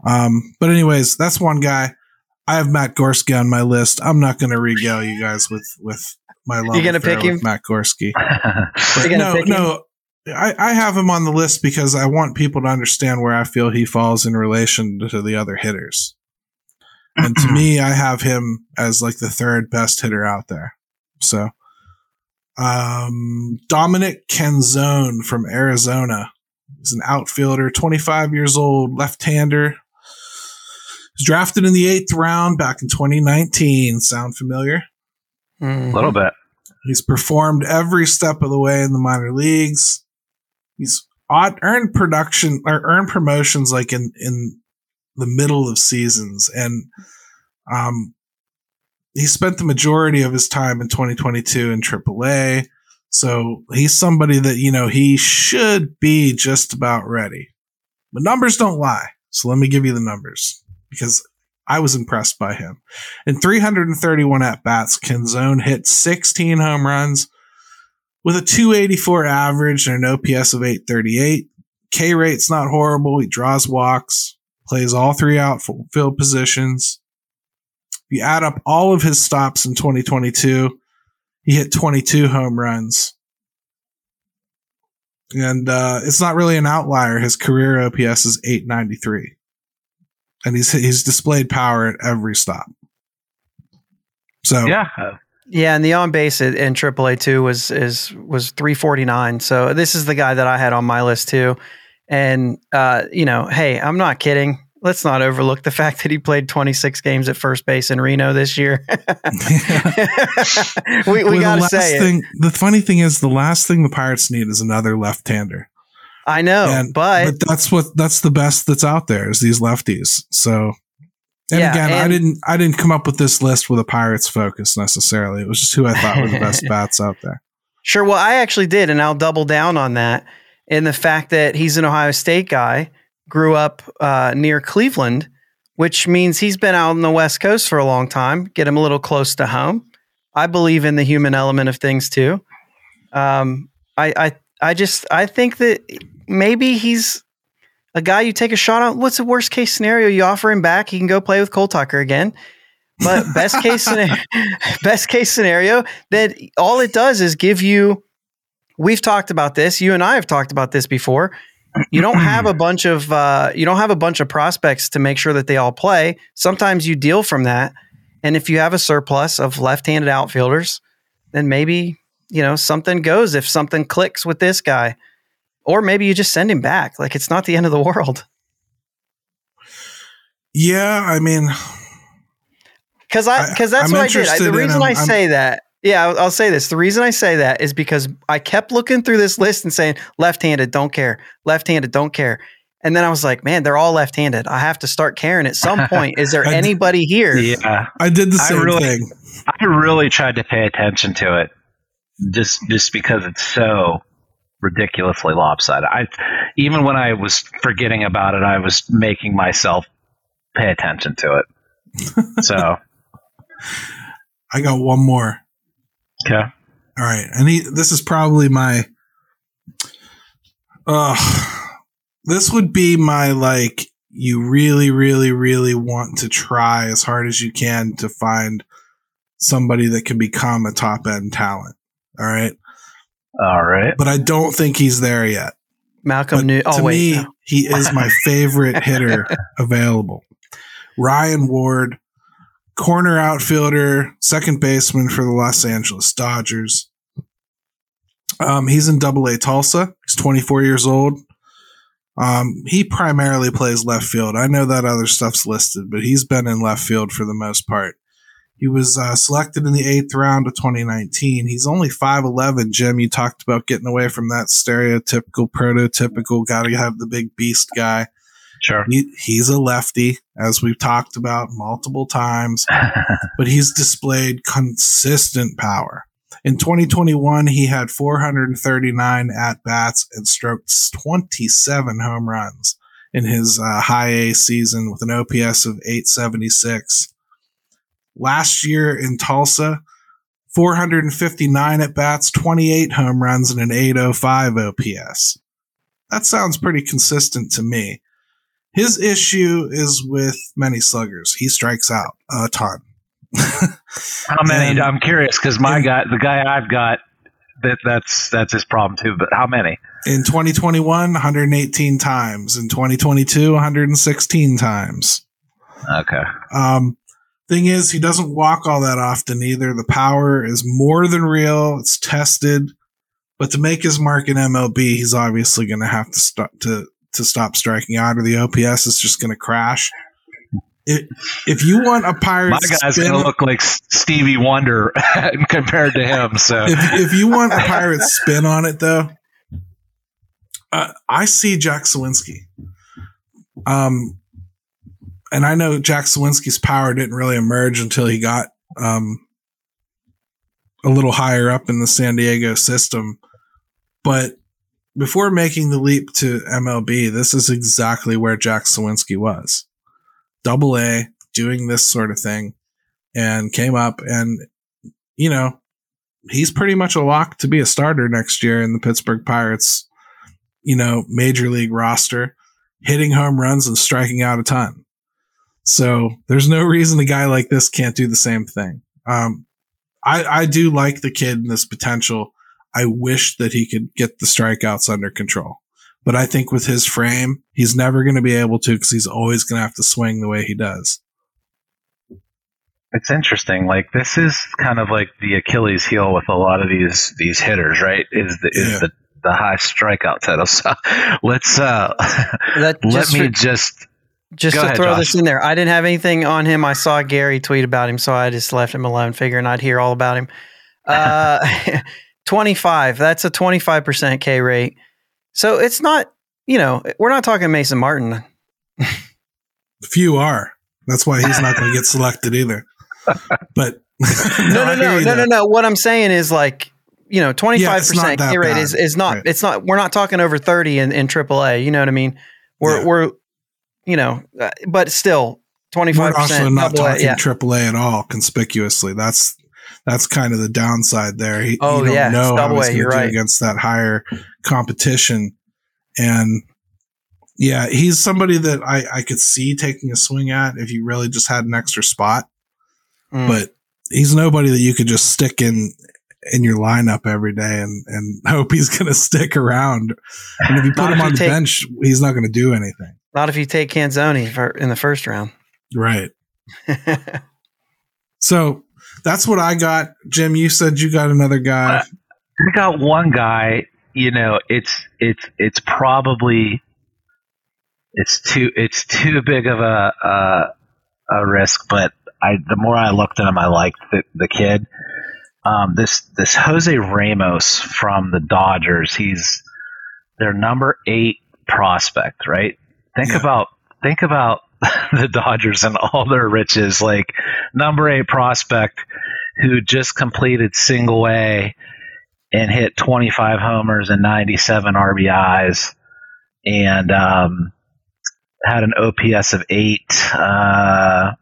um, but anyways, that's one guy. I have Matt Gorski on my list. I'm not going to regale you guys with with my love. You gonna pick him? Matt Gorski? You But no, him? no. I, I have him on the list because I want people to understand where I feel he falls in relation to the other hitters. And to me, I have him as like the third best hitter out there. So, um, Dominic Canzone from Arizona. is an outfielder, 25 years old, left-hander. He was drafted in the eighth round back in 2019. Sound familiar? A little bit. He's performed every step of the way in the minor leagues. He's odd, earned production or earned promotions like in in the middle of seasons, and um, he spent the majority of his time in 2022 in AAA. So he's somebody that you know he should be just about ready. But numbers don't lie. So let me give you the numbers because I was impressed by him. In 331 at bats, Canzone hit 16 home runs with a 284 average and an OPS of 838. K rate's not horrible. He draws walks, plays all three outfield positions. If you add up all of his stops in 2022, he hit 22 home runs. And uh, it's not really an outlier. His career OPS is 893 and he's he's displayed power at every stop. So Yeah. Yeah, and the on base in in AAA two was is was three forty nine. So this is the guy that I had on my list too. And uh, you know, hey, I'm not kidding. Let's not overlook the fact that he played 26 games at first base in Reno this year. we we Well, the got to last say it. thing, The funny thing is, the last thing the Pirates need is another left-hander. I know, and, but, but that's what that's the best that's out there is these lefties. So, and Yeah, again, I didn't I didn't come up with this list with a Pirates focus necessarily. It was just who I thought were the best bats out there. Sure. Well, I actually did, and I'll double down on that in the fact that he's an Ohio State guy, grew up uh, near Cleveland, which means he's been out on the West Coast for a long time. Get him a little close to home. I believe in the human element of things too. Um, I, I, I just, I think that maybe he's a guy you take a shot on. What's the worst case scenario? You offer him back, he can go play with Cole Tucker again. But best case scenario, best case scenario, that all it does is give you. We've talked about this. You and I have talked about this before. You don't have a bunch of uh, you don't have a bunch of prospects to make sure that they all play. Sometimes you deal from that, and if you have a surplus of left-handed outfielders, then maybe you know something goes. If something clicks with this guy, or maybe you just send him back. Like it's not the end of the world. Yeah, I mean, Because I I- because that's I'm what I did. I, the reason him. I I'm- say that, yeah, I'll, I'll say this. The reason I say that is because I kept looking through this list and saying left-handed, don't care, left-handed, don't care, and then I was like, man, they're all left-handed. I have to start caring at some point. Is there I d- anybody here? Yeah. I did the I same really- thing. I really tried to pay attention to it, just just because it's so ridiculously lopsided. I even when I was forgetting about it, I was making myself pay attention to it. so I got one more. Okay. All right. And he, this is probably my, uh, this would be my, like, you really, really, really want to try as hard as you can to find somebody that can become a top end talent. All right. All right. But I don't think he's there yet. Malcolm New. Oh to wait, me, no. he is my favorite hitter available. Ryan Ward, corner outfielder, second baseman for the Los Angeles Dodgers. Um, he's in Double A Tulsa. He's 24 years old. Um, he primarily plays left field. I know that other stuff's listed, but he's been in left field for the most part. He was uh, selected in the eighth round of 2019. He's only 5'11. Jim, you talked about getting away from that stereotypical, prototypical, got to have the big beast guy. Sure. He, he's a lefty, as we've talked about multiple times, but he's displayed consistent power. In 2021, he had 439 at bats and stroked 27 home runs in his uh, high A season with an OPS of 876. Last year in Tulsa, 459 at bats, 28 home runs, and an 805 OPS. That sounds pretty consistent to me. His issue is with many sluggers. He strikes out a ton. How many? And- I'm curious because my and- guy, the guy I've got, that that's that's his problem too. But how many? In 2021, 118 times. In 2022, 116 times. Okay. Um, thing is, he doesn't walk all that often either. The power is more than real. It's tested, but to make his mark in MLB, he's obviously going to have to stop to to stop striking out, or the OPS is just going to crash. If, if you want a pirate, My guy's gonna look like Stevie Wonder compared to him. So if if you want a pirate spin on it, though, uh, I see Jack Suwinski. Um, and I know Jack Suwinski's power didn't really emerge until he got um a little higher up in the San Diego system, but before making the leap to MLB, this is exactly where Jack Suwinski was. Double A, doing this sort of thing, and came up and, you know, he's pretty much a lock to be a starter next year in the Pittsburgh Pirates, you know, major league roster, hitting home runs and striking out a ton. So there's no reason a guy like this can't do the same thing. Um, I, I do like the kid and this potential. I wish that he could get the strikeouts under control. But I think with his frame, he's never going to be able to because he's always going to have to swing the way he does. it's interesting. Like this is kind of like the Achilles heel with a lot of these these hitters, right? Is the is Yeah. the the high strikeout total. So let's uh That let just me for- just Just Go to ahead, throw Josh. this in there, I didn't have anything on him. I saw Gary tweet about him, so I just left him alone, figuring I'd hear all about him. Uh, 25. That's a 25% K rate. So it's not, you know, we're not talking Mason Martin. Few are. That's why he's not going to get selected either. But No, I no, no, no, no, no. What I'm saying is like, you know, 25% not that K rate bad. is, is not, Right. it's not, we're not talking over 30 in, in AAA. You know what I mean? We're, Yeah. we're, you know, uh, but still 25%. We're also not double A, talking yeah. AAA at all conspicuously. That's that's kind of the downside there. He, Oh, you don't yeah, know how he's going to you're do right. against that higher competition. And yeah, he's somebody that I, I could see taking a swing at if you really just had an extra spot. Mm. But he's nobody that you could just stick in in your lineup every day and, and hope he's going to stick around. And if you put Not him on the take- bench, he's not going to do anything. Not if you take Canzone for, in the first round. Right. So that's what I got. Jim, you said you got another guy. I got one guy. You know, it's it's it's probably it's too it's too big of a a, a risk, but I the more I looked at him, I liked the, the kid. Um, this this Jose Ramos from the Dodgers. He's their number eight prospect, right? Think Yeah. about think about the Dodgers and all their riches. Like number eight prospect who just completed single A and hit 25 homers and 97 RBIs and um, had an OPS of eight. Uh,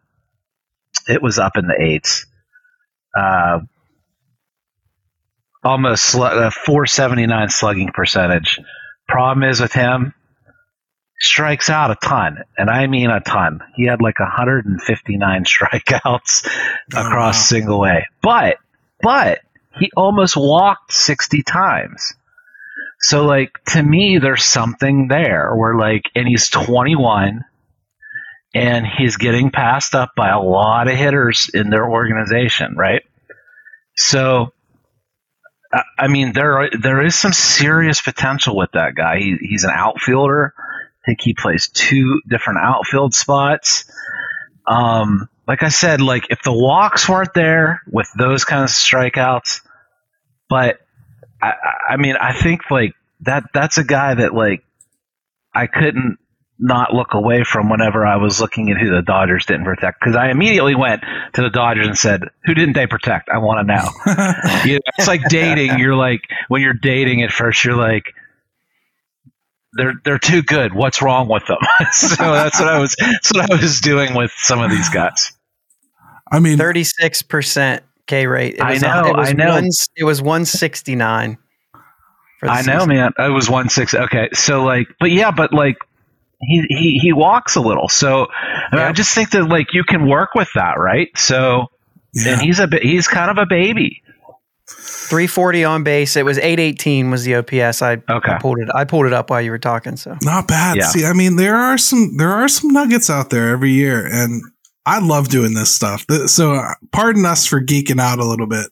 it was up in the eights. Uh, almost sl- uh, 479 slugging percentage. Problem is with him, strikes out a ton, and I mean a ton. He had like 159 strikeouts Oh, across wow. single A, but but he almost walked 60 times. So like to me, there's something there where like, and he's 21, and he's getting passed up by a lot of hitters in their organization, right? So. I- mean, there are, there is some serious potential with that guy. He, he's an outfielder. I think he plays two different outfield spots. Um, like I said, like if the walks weren't there with those kind of strikeouts, but I, I- I mean, I think like that that's a guy that like I couldn't not look away from whenever I was looking at who the Dodgers didn't protect because I immediately went to the Dodgers and said, "Who didn't they protect? I want to know." you know, it's like dating. You're like when you're dating at first, you're like, they're they're too good. What's wrong with them? so that's what I was. That's what I was doing with some of these guys. I mean, Thirty six percent K rate. It I was know, It was I know. One, it was one sixty nine. I know, man. It was one six. Okay, so like, but yeah, but like. He, he he walks a little, so I, mean, I just think that like you can work with that, right? So, yeah. and he's a he's kind of a baby. Three forty on base. It was eight eighteen was the OPS. I, Okay. I pulled it. I pulled it up while you were talking. So Not bad. Yeah. See, I mean, there are some there are some nuggets out there every year, and I love doing this stuff. So, uh, pardon us for geeking out a little bit,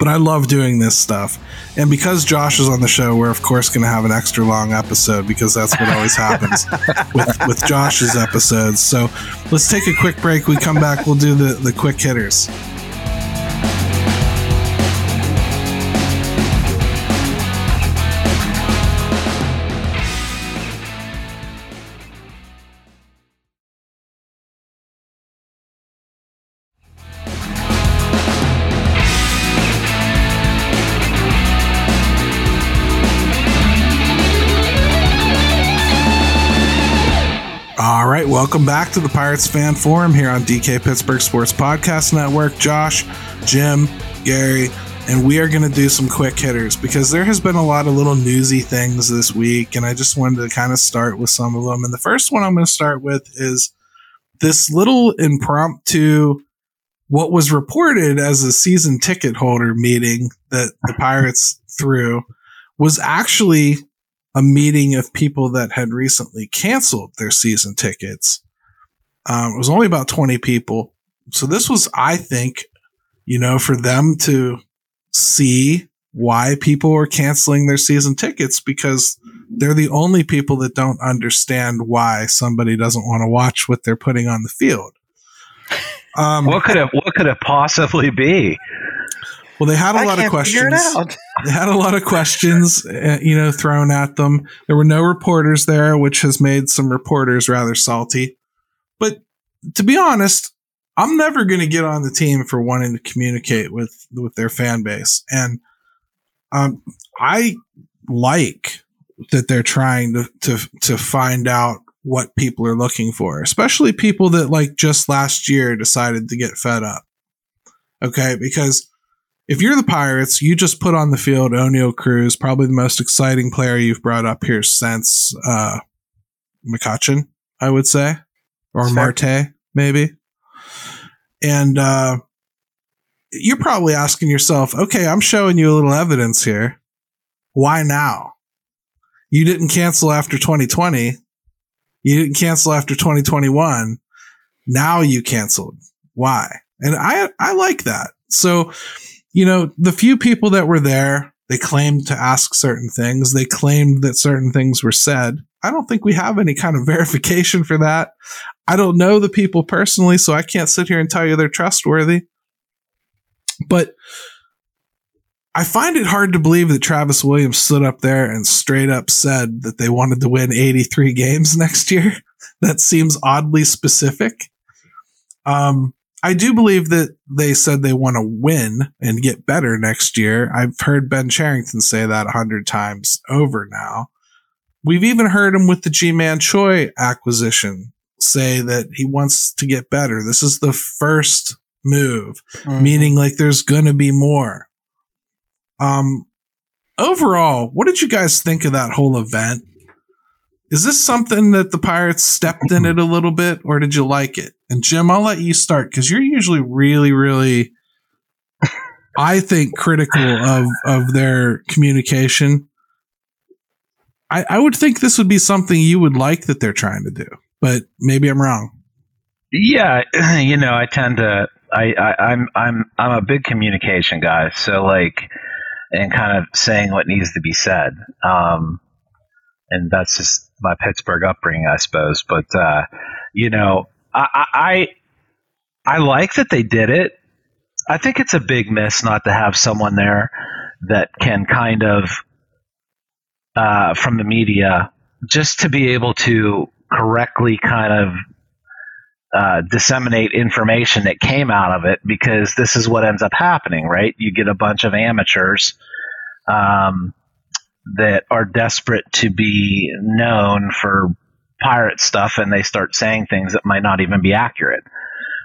but I love doing this stuff. And because Josh is on the show, we're of course going to have an extra long episode because that's what always happens with with Josh's episodes. So, let's take a quick break. We come back, we'll do the the quick hitters. Welcome back to the Pirates Fan Forum here on DK Pittsburgh Sports Podcast Network. Josh, Jim, Gary, and we are going to do some quick hitters because there has been a lot of little newsy things this week, and I just wanted to kind of start with some of them. And the first one I'm going to start with is this little impromptu, what was reported as a season ticket holder meeting that the Pirates threw was actually a meeting of people that had recently canceled their season tickets. Um, it was only about 20 people. So this was, I think, you know, for them to see why people are canceling their season tickets because they're the only people that don't understand why somebody doesn't want to watch what they're putting on the field. Um, What could it what could it possibly be? Well, they had a I lot of questions. they had a lot of questions, uh, you know, thrown at them. There were no reporters there, which has made some reporters rather salty. But to be honest, I'm never going to get on the team for wanting to communicate with with their fan base, and um, I like that they're trying to to to find out what people are looking for, especially people that like just last year decided to get fed up. Okay, because if you're the Pirates, you just put on the field Oneil Cruz, probably the most exciting player you've brought up here since uh, McCutcheon, I would say, or Fair. Marte, maybe. And uh, you're probably asking yourself, okay, I'm showing you a little evidence here. Why now? You didn't cancel after 2020. You didn't cancel after 2021. Now you canceled. Why? And I I like that. So, you know, the few people that were there, they claimed to ask certain things. They claimed that certain things were said. I don't think we have any kind of verification for that. I don't know the people personally, so I can't sit here and tell you they're trustworthy. But I find it hard to believe that Travis Williams stood up there and straight up said that they wanted to win 83 games next year. That seems oddly specific. Um, I do believe that they said they want to win and get better next year. I've heard Ben Cherington say that a hundred times over now. We've even heard him with the Ji-Man Choi acquisition say that he wants to get better. This is the first move, Mhm. meaning like there's going to be more. Um, overall, what did you guys think of that whole event? Is this something that the Pirates stepped in it a little bit, or did you like it? And Jim, I'll let you start because you're usually really, really, I think, critical of of their communication. I, I would think this would be something you would like that they're trying to do, but maybe I'm wrong. Yeah, you know, I tend to. I, I I'm I'm I'm a big communication guy, so like, and kind of saying what needs to be said. Um, and that's just my Pittsburgh upbringing, I suppose. But uh, you know, I, I I like that they did it. I think it's a big miss not to have someone there that can kind of uh, from the media just to be able to correctly kind of uh, disseminate information that came out of it because this is what ends up happening, right? You get a bunch of amateurs um, that are desperate to be known for pirate stuff and they start saying things that might not even be accurate.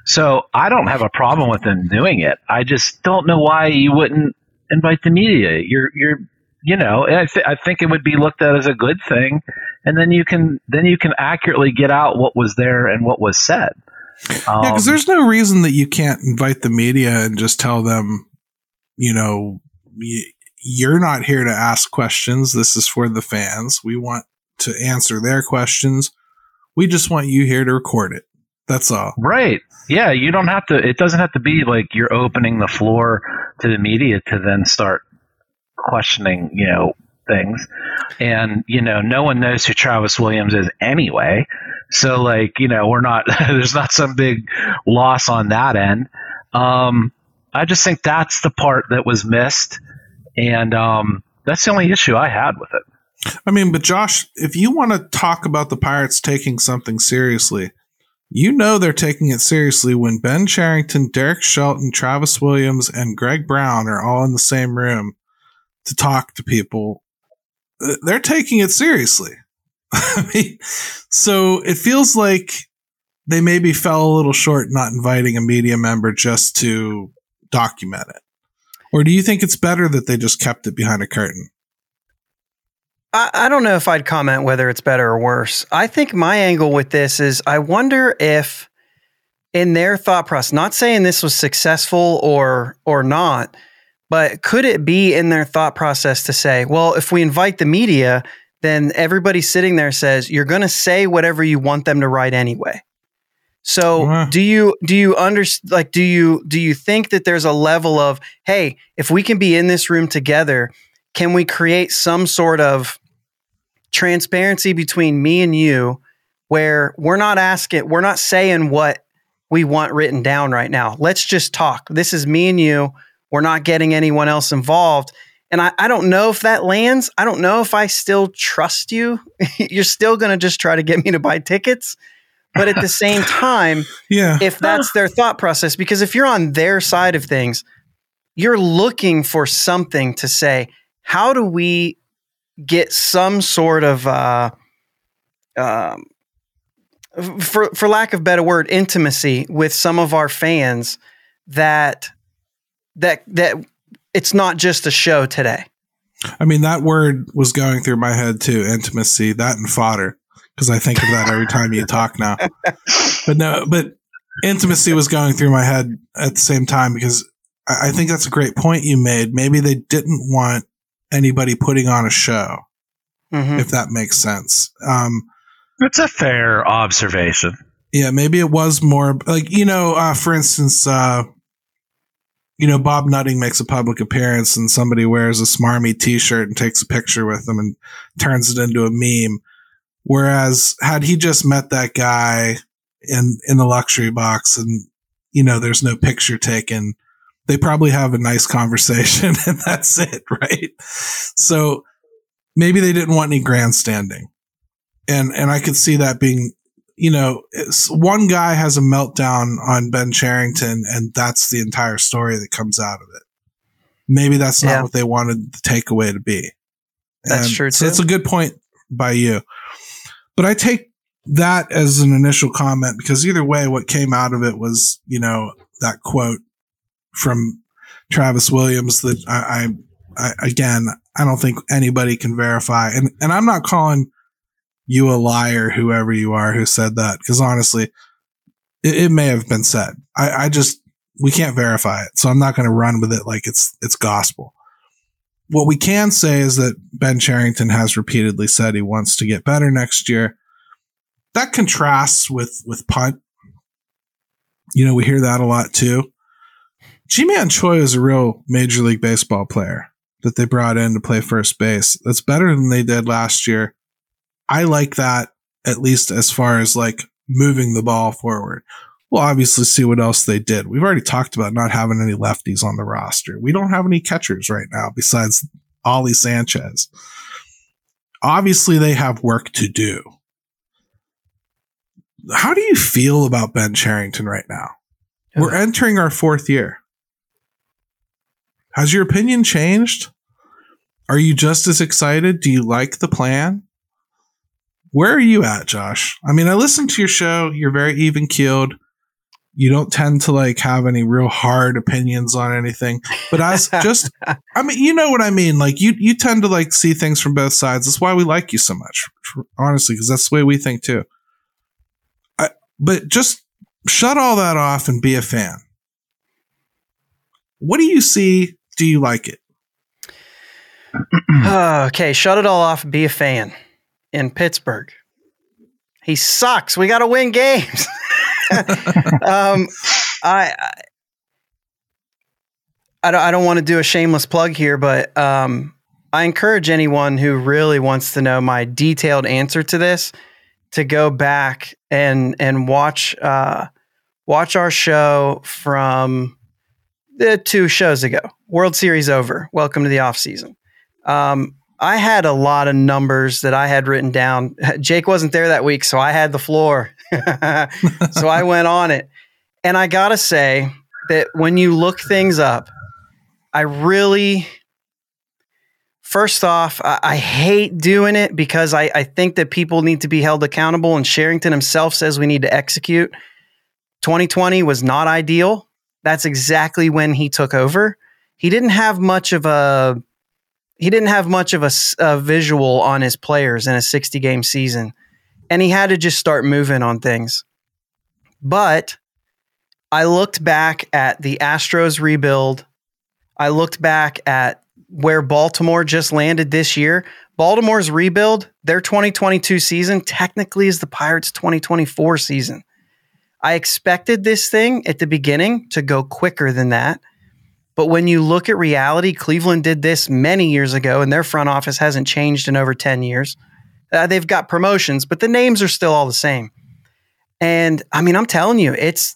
So I don't have a problem with them doing it. I just don't know why you wouldn't invite the media. You're, you're, you know, I, th- I think it would be looked at as a good thing, and then you can then you can accurately get out what was there and what was said. Um, Yeah, because there's no reason that you can't invite the media and just tell them, you know, you're not here to ask questions. This is for the fans. We want to answer their questions. We just want you here to record it. That's all. Right. Yeah, you don't have to. It doesn't have to be like you're opening the floor to the media to then start questioning, you know, things. And you know, no one knows who Travis Williams is anyway. So like, you know, we're not. there's not some big loss on that end. Um, I just think that's the part that was missed, and um, that's the only issue I had with it. I mean, but Josh, if you want to talk about the Pirates taking something seriously, you know they're taking it seriously when Ben Cherington, Derek Shelton, Travis Williams, and Greg Brown are all in the same room to talk to people. Uh, They're taking it seriously. I mean, so it feels like they maybe fell a little short not inviting a media member just to document it. Or do you think it's better that they just kept it behind a curtain? I, I don't know if I'd comment whether it's better or worse. I think my angle with this is I wonder if in their thought process, not saying this was successful or or not, but could it be in their thought process to say, well, if we invite the media, then everybody sitting there says you're going to say whatever you want them to write anyway. So Uh. do you do you under like do you do you think that there's a level of hey if we can be in this room together can we create some sort of transparency between me and you where we're not asking we're not saying what we want written down right now. Let's just talk. This is me and you. We're not getting anyone else involved. And I, I don't know if that lands. I don't know if i still trust you. You're still going to just try to get me to buy tickets but at the same time Yeah. if that's their thought process because if you're on their side of things you're looking for something to say how do we get some sort of uh, um, for for lack of a better word intimacy with some of our fans that that that it's not just a show today I mean, that word was going through my head too intimacy, that and fodder, because I think of that every time you talk now. But no, but intimacy was going through my head at the same time because I, I think that's a great point you made. Maybe they didn't want anybody putting on a show, Mhm. if that makes sense. Um, It's a fair observation. yeah, maybe it was more like, you know, uh, for instance, uh, you know, Bob Nutting makes a public appearance and somebody wears a smarmy t-shirt and takes a picture with them and turns it into a meme. Whereas had he just met that guy in, in the luxury box and, you know, there's no picture taken, they probably have a nice conversation and that's it, right? So maybe they didn't want any grandstanding. And, and I could see that being you know, one guy has a meltdown on Ben Cherington, and that's the entire story that comes out of it. Maybe that's not Yeah. what they wanted the takeaway to be. That's And true, So it's a good point by you. But I take that as an initial comment because either way, what came out of it was you know that quote from Travis Williams that I, I, I again I don't think anybody can verify, and and I'm not calling you a liar, whoever you are who said that, because honestly, it, it, may have been said. I, I just we can't verify it, so I'm not going to run with it like it's it's gospel. What we can say is that Ben Cherington has repeatedly said he wants to get better next year. That contrasts with with punt. You know, we hear that a lot too. Ji-Man Choi is a real Major League Baseball player that they brought in to play first base. That's better than they did last year. I like that at least as far as like moving the ball forward. We'll obviously see what else they did. We've already talked about not having any lefties on the roster. We don't have any catchers right now besides Ali Sanchez. Obviously, they have work to do. How do you feel about Ben Cherington right now? We're entering our fourth year. Has your opinion changed? Are you just as excited? Do you like the plan? Where are you at, Josh? I mean, I listened to your show. You're very even keeled. You don't tend to like have any real hard opinions on anything. But as just, I mean, you know what I mean? Like you, you tend to like see things from both sides. That's why we like you so much, honestly, because that's the way we think too. I, but just shut all that off and be a fan. What do you see? Do you like it? okay, shut it all off. Be a fan in Pittsburgh. He sucks. We got to win games. um, I, I, don't, I don't want to do a shameless plug here, but um, I encourage anyone who really wants to know my detailed answer to this to go back and and watch uh, watch our show from the two shows ago. World Series over. Welcome to the off season. Um, I had a lot of numbers that I had written down. Jake wasn't there that week, so I had the floor. so I went on it. And I got to say that when you look things up, I really, first off, I, I hate doing it because I, I think that people need to be held accountable. And Cherington himself says we need to execute. 2020 was not ideal. That's exactly when he took over. He didn't have much of a he didn't have much of a, a, visual on his players in a 60 game season and he had to just start moving on things. But i looked back at the astros rebuild. I looked back at where baltimore just landed this year. Baltimore's rebuild their 2022 season technically is the pirates 2024 season. I expected this thing at the beginning to go quicker than that but when you look at reality, Cleveland did this many years ago, and their front office hasn't changed in over 10 years. Uh, they've got promotions, but the names are still all the same. And I mean, I'm telling you, it's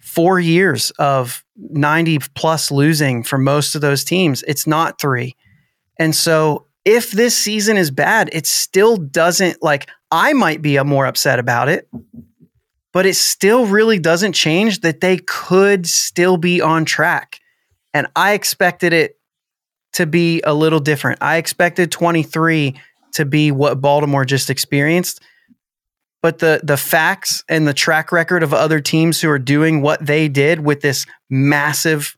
four years of 90 plus losing for most of those teams. It's not three. And so if this season is bad, it still doesn't like, I might be more upset about it, but it still really doesn't change that they could still be on track. And I expected it to be a little different. I expected 23 to be what Baltimore just experienced. But the the facts and the track record of other teams who are doing what they did with this massive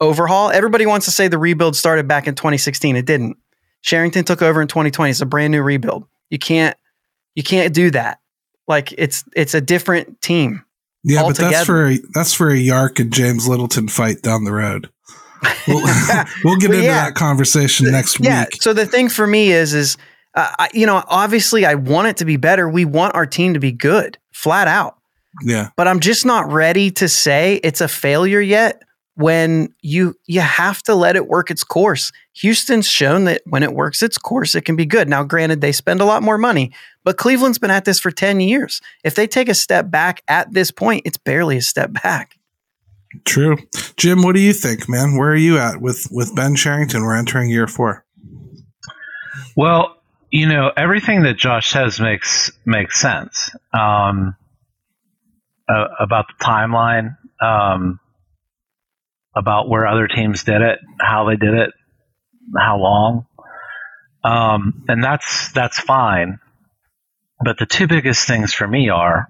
overhaul, everybody wants to say the rebuild started back in 2016. It didn't. Cherington took over in 2020. It's a brand new rebuild. You can't you can't do that. Like it's it's a different team. Yeah, but that's for a, that's for a Yark and James Littleton fight down the road. We'll, we'll get into yeah. that conversation next yeah. week. So the thing for me is, is uh, I, you know, obviously I want it to be better. We want our team to be good, flat out. Yeah. But I'm just not ready to say it's a failure yet. When you you have to let it work its course. Houston's shown that when it works its course, it can be good. Now, granted, they spend a lot more money, but Cleveland's been at this for 10 years. If they take a step back at this point, it's barely a step back. True. Jim, what do you think, man? Where are you at with, with Ben Cherington? We're entering year four. Well, you know, everything that Josh says makes makes sense. Um, uh, about the timeline, um, about where other teams did it, how they did it, how long. Um, and that's that's fine. but the two biggest things for me are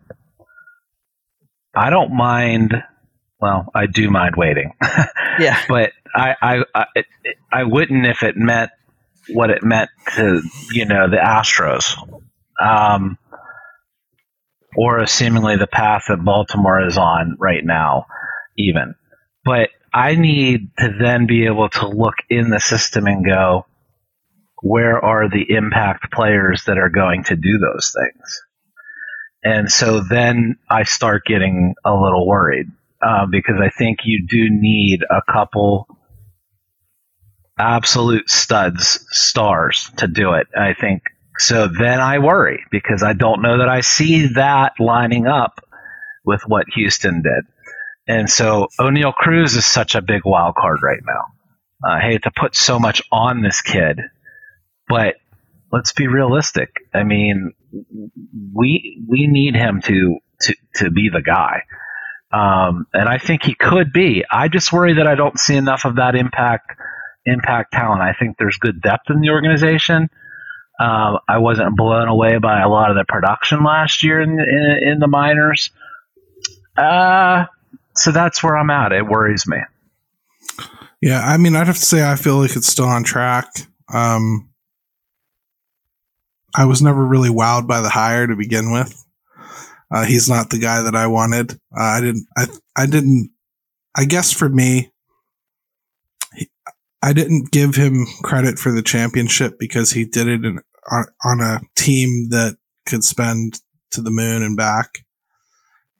I don't mind. Well, I do mind waiting. Yeah. but I, I, I, I wouldn't if it meant what it meant to, you know, the Astros. Um, or seemingly the path that Baltimore is on right now, even. But I need to then be able to look in the system and go, where are the impact players that are going to do those things? And so then I start getting a little worried uh, because I think you do need a couple absolute studs, stars to do it. I think so. Then I worry because I don't know that I see that lining up with what Houston did. And so Oneil Cruz is such a big wild card right now. I hate to put so much on this kid, but let's be realistic. I mean, we we need him to to to be the guy, um, and I think he could be. I just worry that I don't see enough of that impact impact talent. I think there's good depth in the organization. Um, I wasn't blown away by a lot of the production last year in in, in the minors. Uh, so that's where I'm at. It worries me. Yeah, I mean, I'd have to say I feel like it's still on track. Um, I was never really wowed by the hire to begin with. Uh, he's not the guy that I wanted. Uh, I didn't. I I didn't. I guess for me, he, I didn't give him credit for the championship because he did it in, on, on a team that could spend to the moon and back,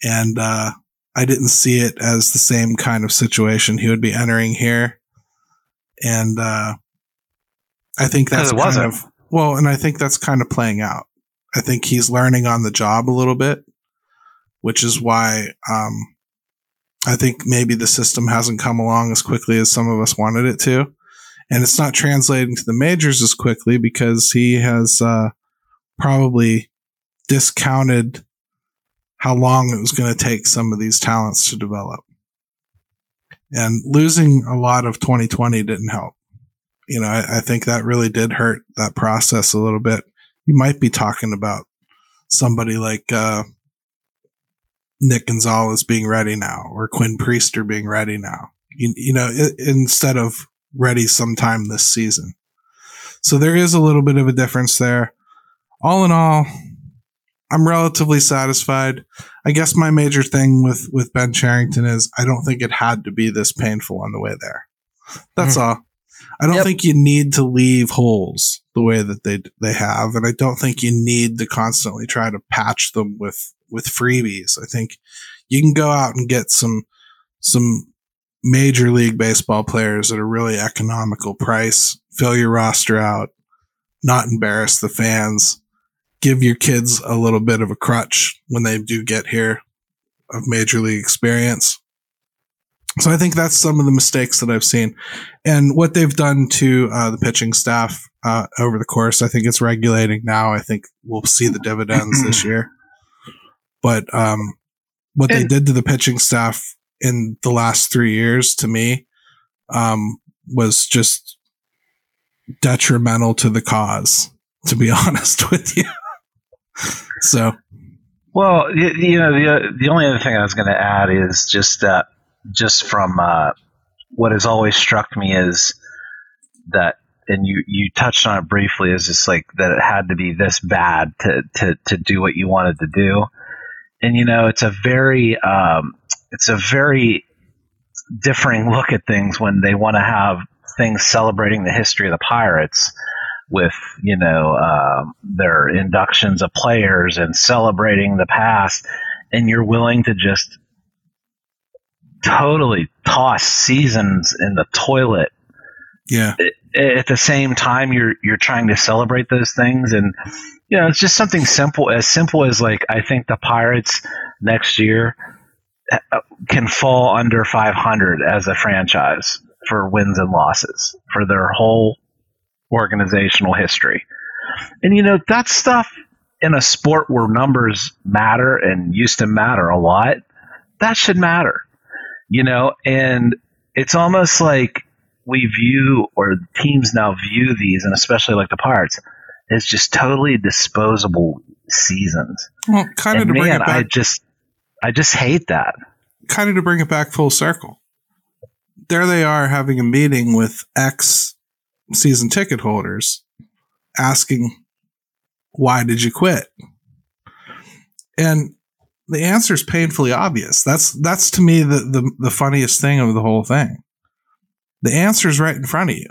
and uh, I didn't see it as the same kind of situation he would be entering here, and uh, I think that's kind of well, and I think that's kind of playing out. I think he's learning on the job a little bit, which is why um, I think maybe the system hasn't come along as quickly as some of us wanted it to. And it's not translating to the majors as quickly because he has uh, probably discounted how long it was going to take some of these talents to develop. And losing a lot of 2020 didn't help. You know, I, I think that really did hurt that process a little bit. You might be talking about somebody like uh, Nick Gonzalez being ready now or Quinn Priester being ready now. You, you know, instead of ready sometime this season. So there is a little bit of a difference there. All in all, I'm relatively satisfied. I guess my major thing with with Ben Cherington is I don't think it had to be this painful on the way there. That's hmm. all. I don't Yep. think you need to leave holes the way that they they have, and I don't think you need to constantly try to patch them with with freebies. I think you can go out and get some some major league baseball players at a really economical price, fill your roster out, not embarrass the fans, give your kids a little bit of a crutch when they do get here of major league experience. So I think that's some of the mistakes that I've seen, and what they've done to uh, the pitching staff uh, over the course. I think it's regulating now. I think we'll see the dividends this year. But um, what they did to the pitching staff in the last three years, to me, um, was just detrimental to the cause. To be honest with you, so Well, you, you know, the the only other thing I was going to add is just that, just from uh, what has always struck me is that, and you you touched on it briefly, is just like that it had to be this bad to to to do what you wanted to do, and you know, it's a very um, it's a very differing look at things when they want to have things celebrating the history of the Pirates with you know um, their inductions of players and celebrating the past, and you're willing to just totally toss seasons in the toilet. Yeah, at the same time you're you're trying to celebrate those things and you know it's just something simple as simple as like I think the Pirates next year uh, can fall under 500 as a franchise for wins and losses for their whole organizational history. And you know that stuff in a sport where numbers matter and used to matter a lot, that should matter. You know, and it's almost like we view or teams now view these and especially like the Pirates as just totally disposable seasons. Well, kind of And to bring man, it I just, I just hate that. kind of to bring it back full circle. There they are having a meeting with ex season ticket holders, asking, "Why did you quit?" And the answer is painfully obvious. That's that's to me the, the the funniest thing of the whole thing. The answer is right in front of you.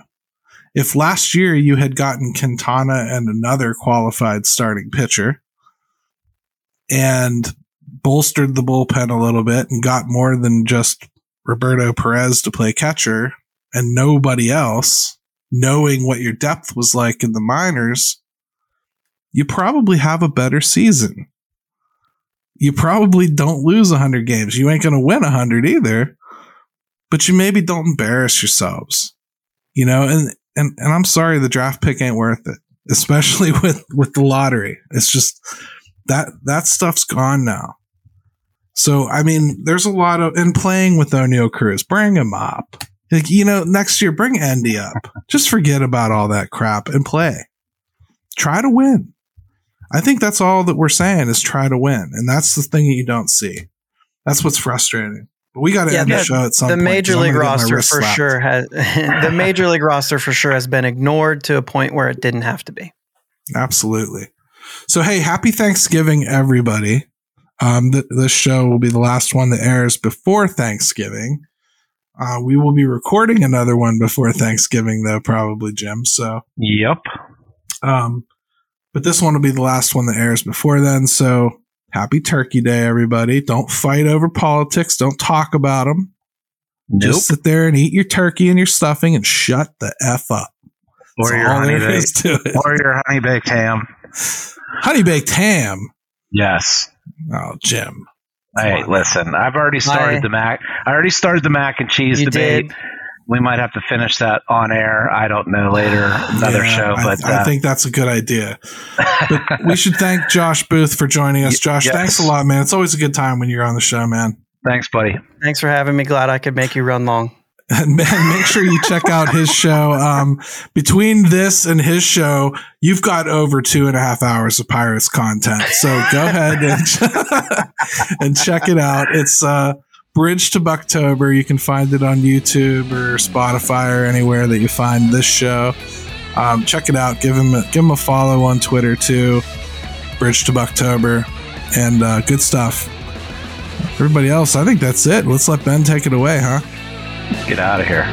If last year you had gotten Quintana and another qualified starting pitcher, and bolstered the bullpen a little bit and got more than just Roberto Perez to play catcher and nobody else, knowing what your depth was like in the minors, you probably have a better season. You probably don't lose 100 games. You ain't going to win 100 either, but you maybe don't embarrass yourselves. You know, and and and I'm sorry the draft pick ain't worth it, especially with with the lottery. It's just that that stuff's gone now. So I mean, there's a lot of and playing with Oneil Cruz, bring him up. Like you know, next year bring Endy up. Just forget about all that crap and play. Try to win. I think that's all that we're saying is try to win, and that's the thing that you don't see. That's what's frustrating. But we got to Yeah, end the, the- show at some the point. 'cause major league gonna get my roster for slapped. sure has the major league roster for sure has been ignored to a point where it didn't have to be. Absolutely. So, hey, happy Thanksgiving, everybody. Um, th- this show will be the last one that airs before Thanksgiving. Uh, we will be recording another one before Thanksgiving, though, probably, Jim. So, Yep. um, but this one will be the last one that airs before then. So, happy Turkey Day, everybody. Don't fight over politics. Don't talk about them. Nope. Just sit there and eat your turkey and your stuffing and shut the F up. or That's your honey baked, to it. or your honey baked ham. Honey baked ham. Yes. Oh, Jim. Hey, listen, I've already started I- the mac. I already started the mac and cheese You debate. did. We might have to finish that on air. I don't know later, another Yeah, show. But I uh, think that's a good idea. But we should thank Josh Booth for joining us. Josh, yes. thanks a lot, man. It's always a good time when you're on the show, man. thanks, buddy. Thanks for having me. Glad I could make you run long. And man, make sure you check out his show. Um, between this and his show, you've got over two and a half hours of Pirates content. So go ahead and, and check it out. It's uh, Bridge to Bucktober. You can find it on YouTube or Spotify or anywhere that you find this show. Um, check it out. Give him a, give him a follow on Twitter too. Bridge to Bucktober, and uh, good stuff. Everybody else, I think that's it. Let's let Ben take it away, huh? Get out of here.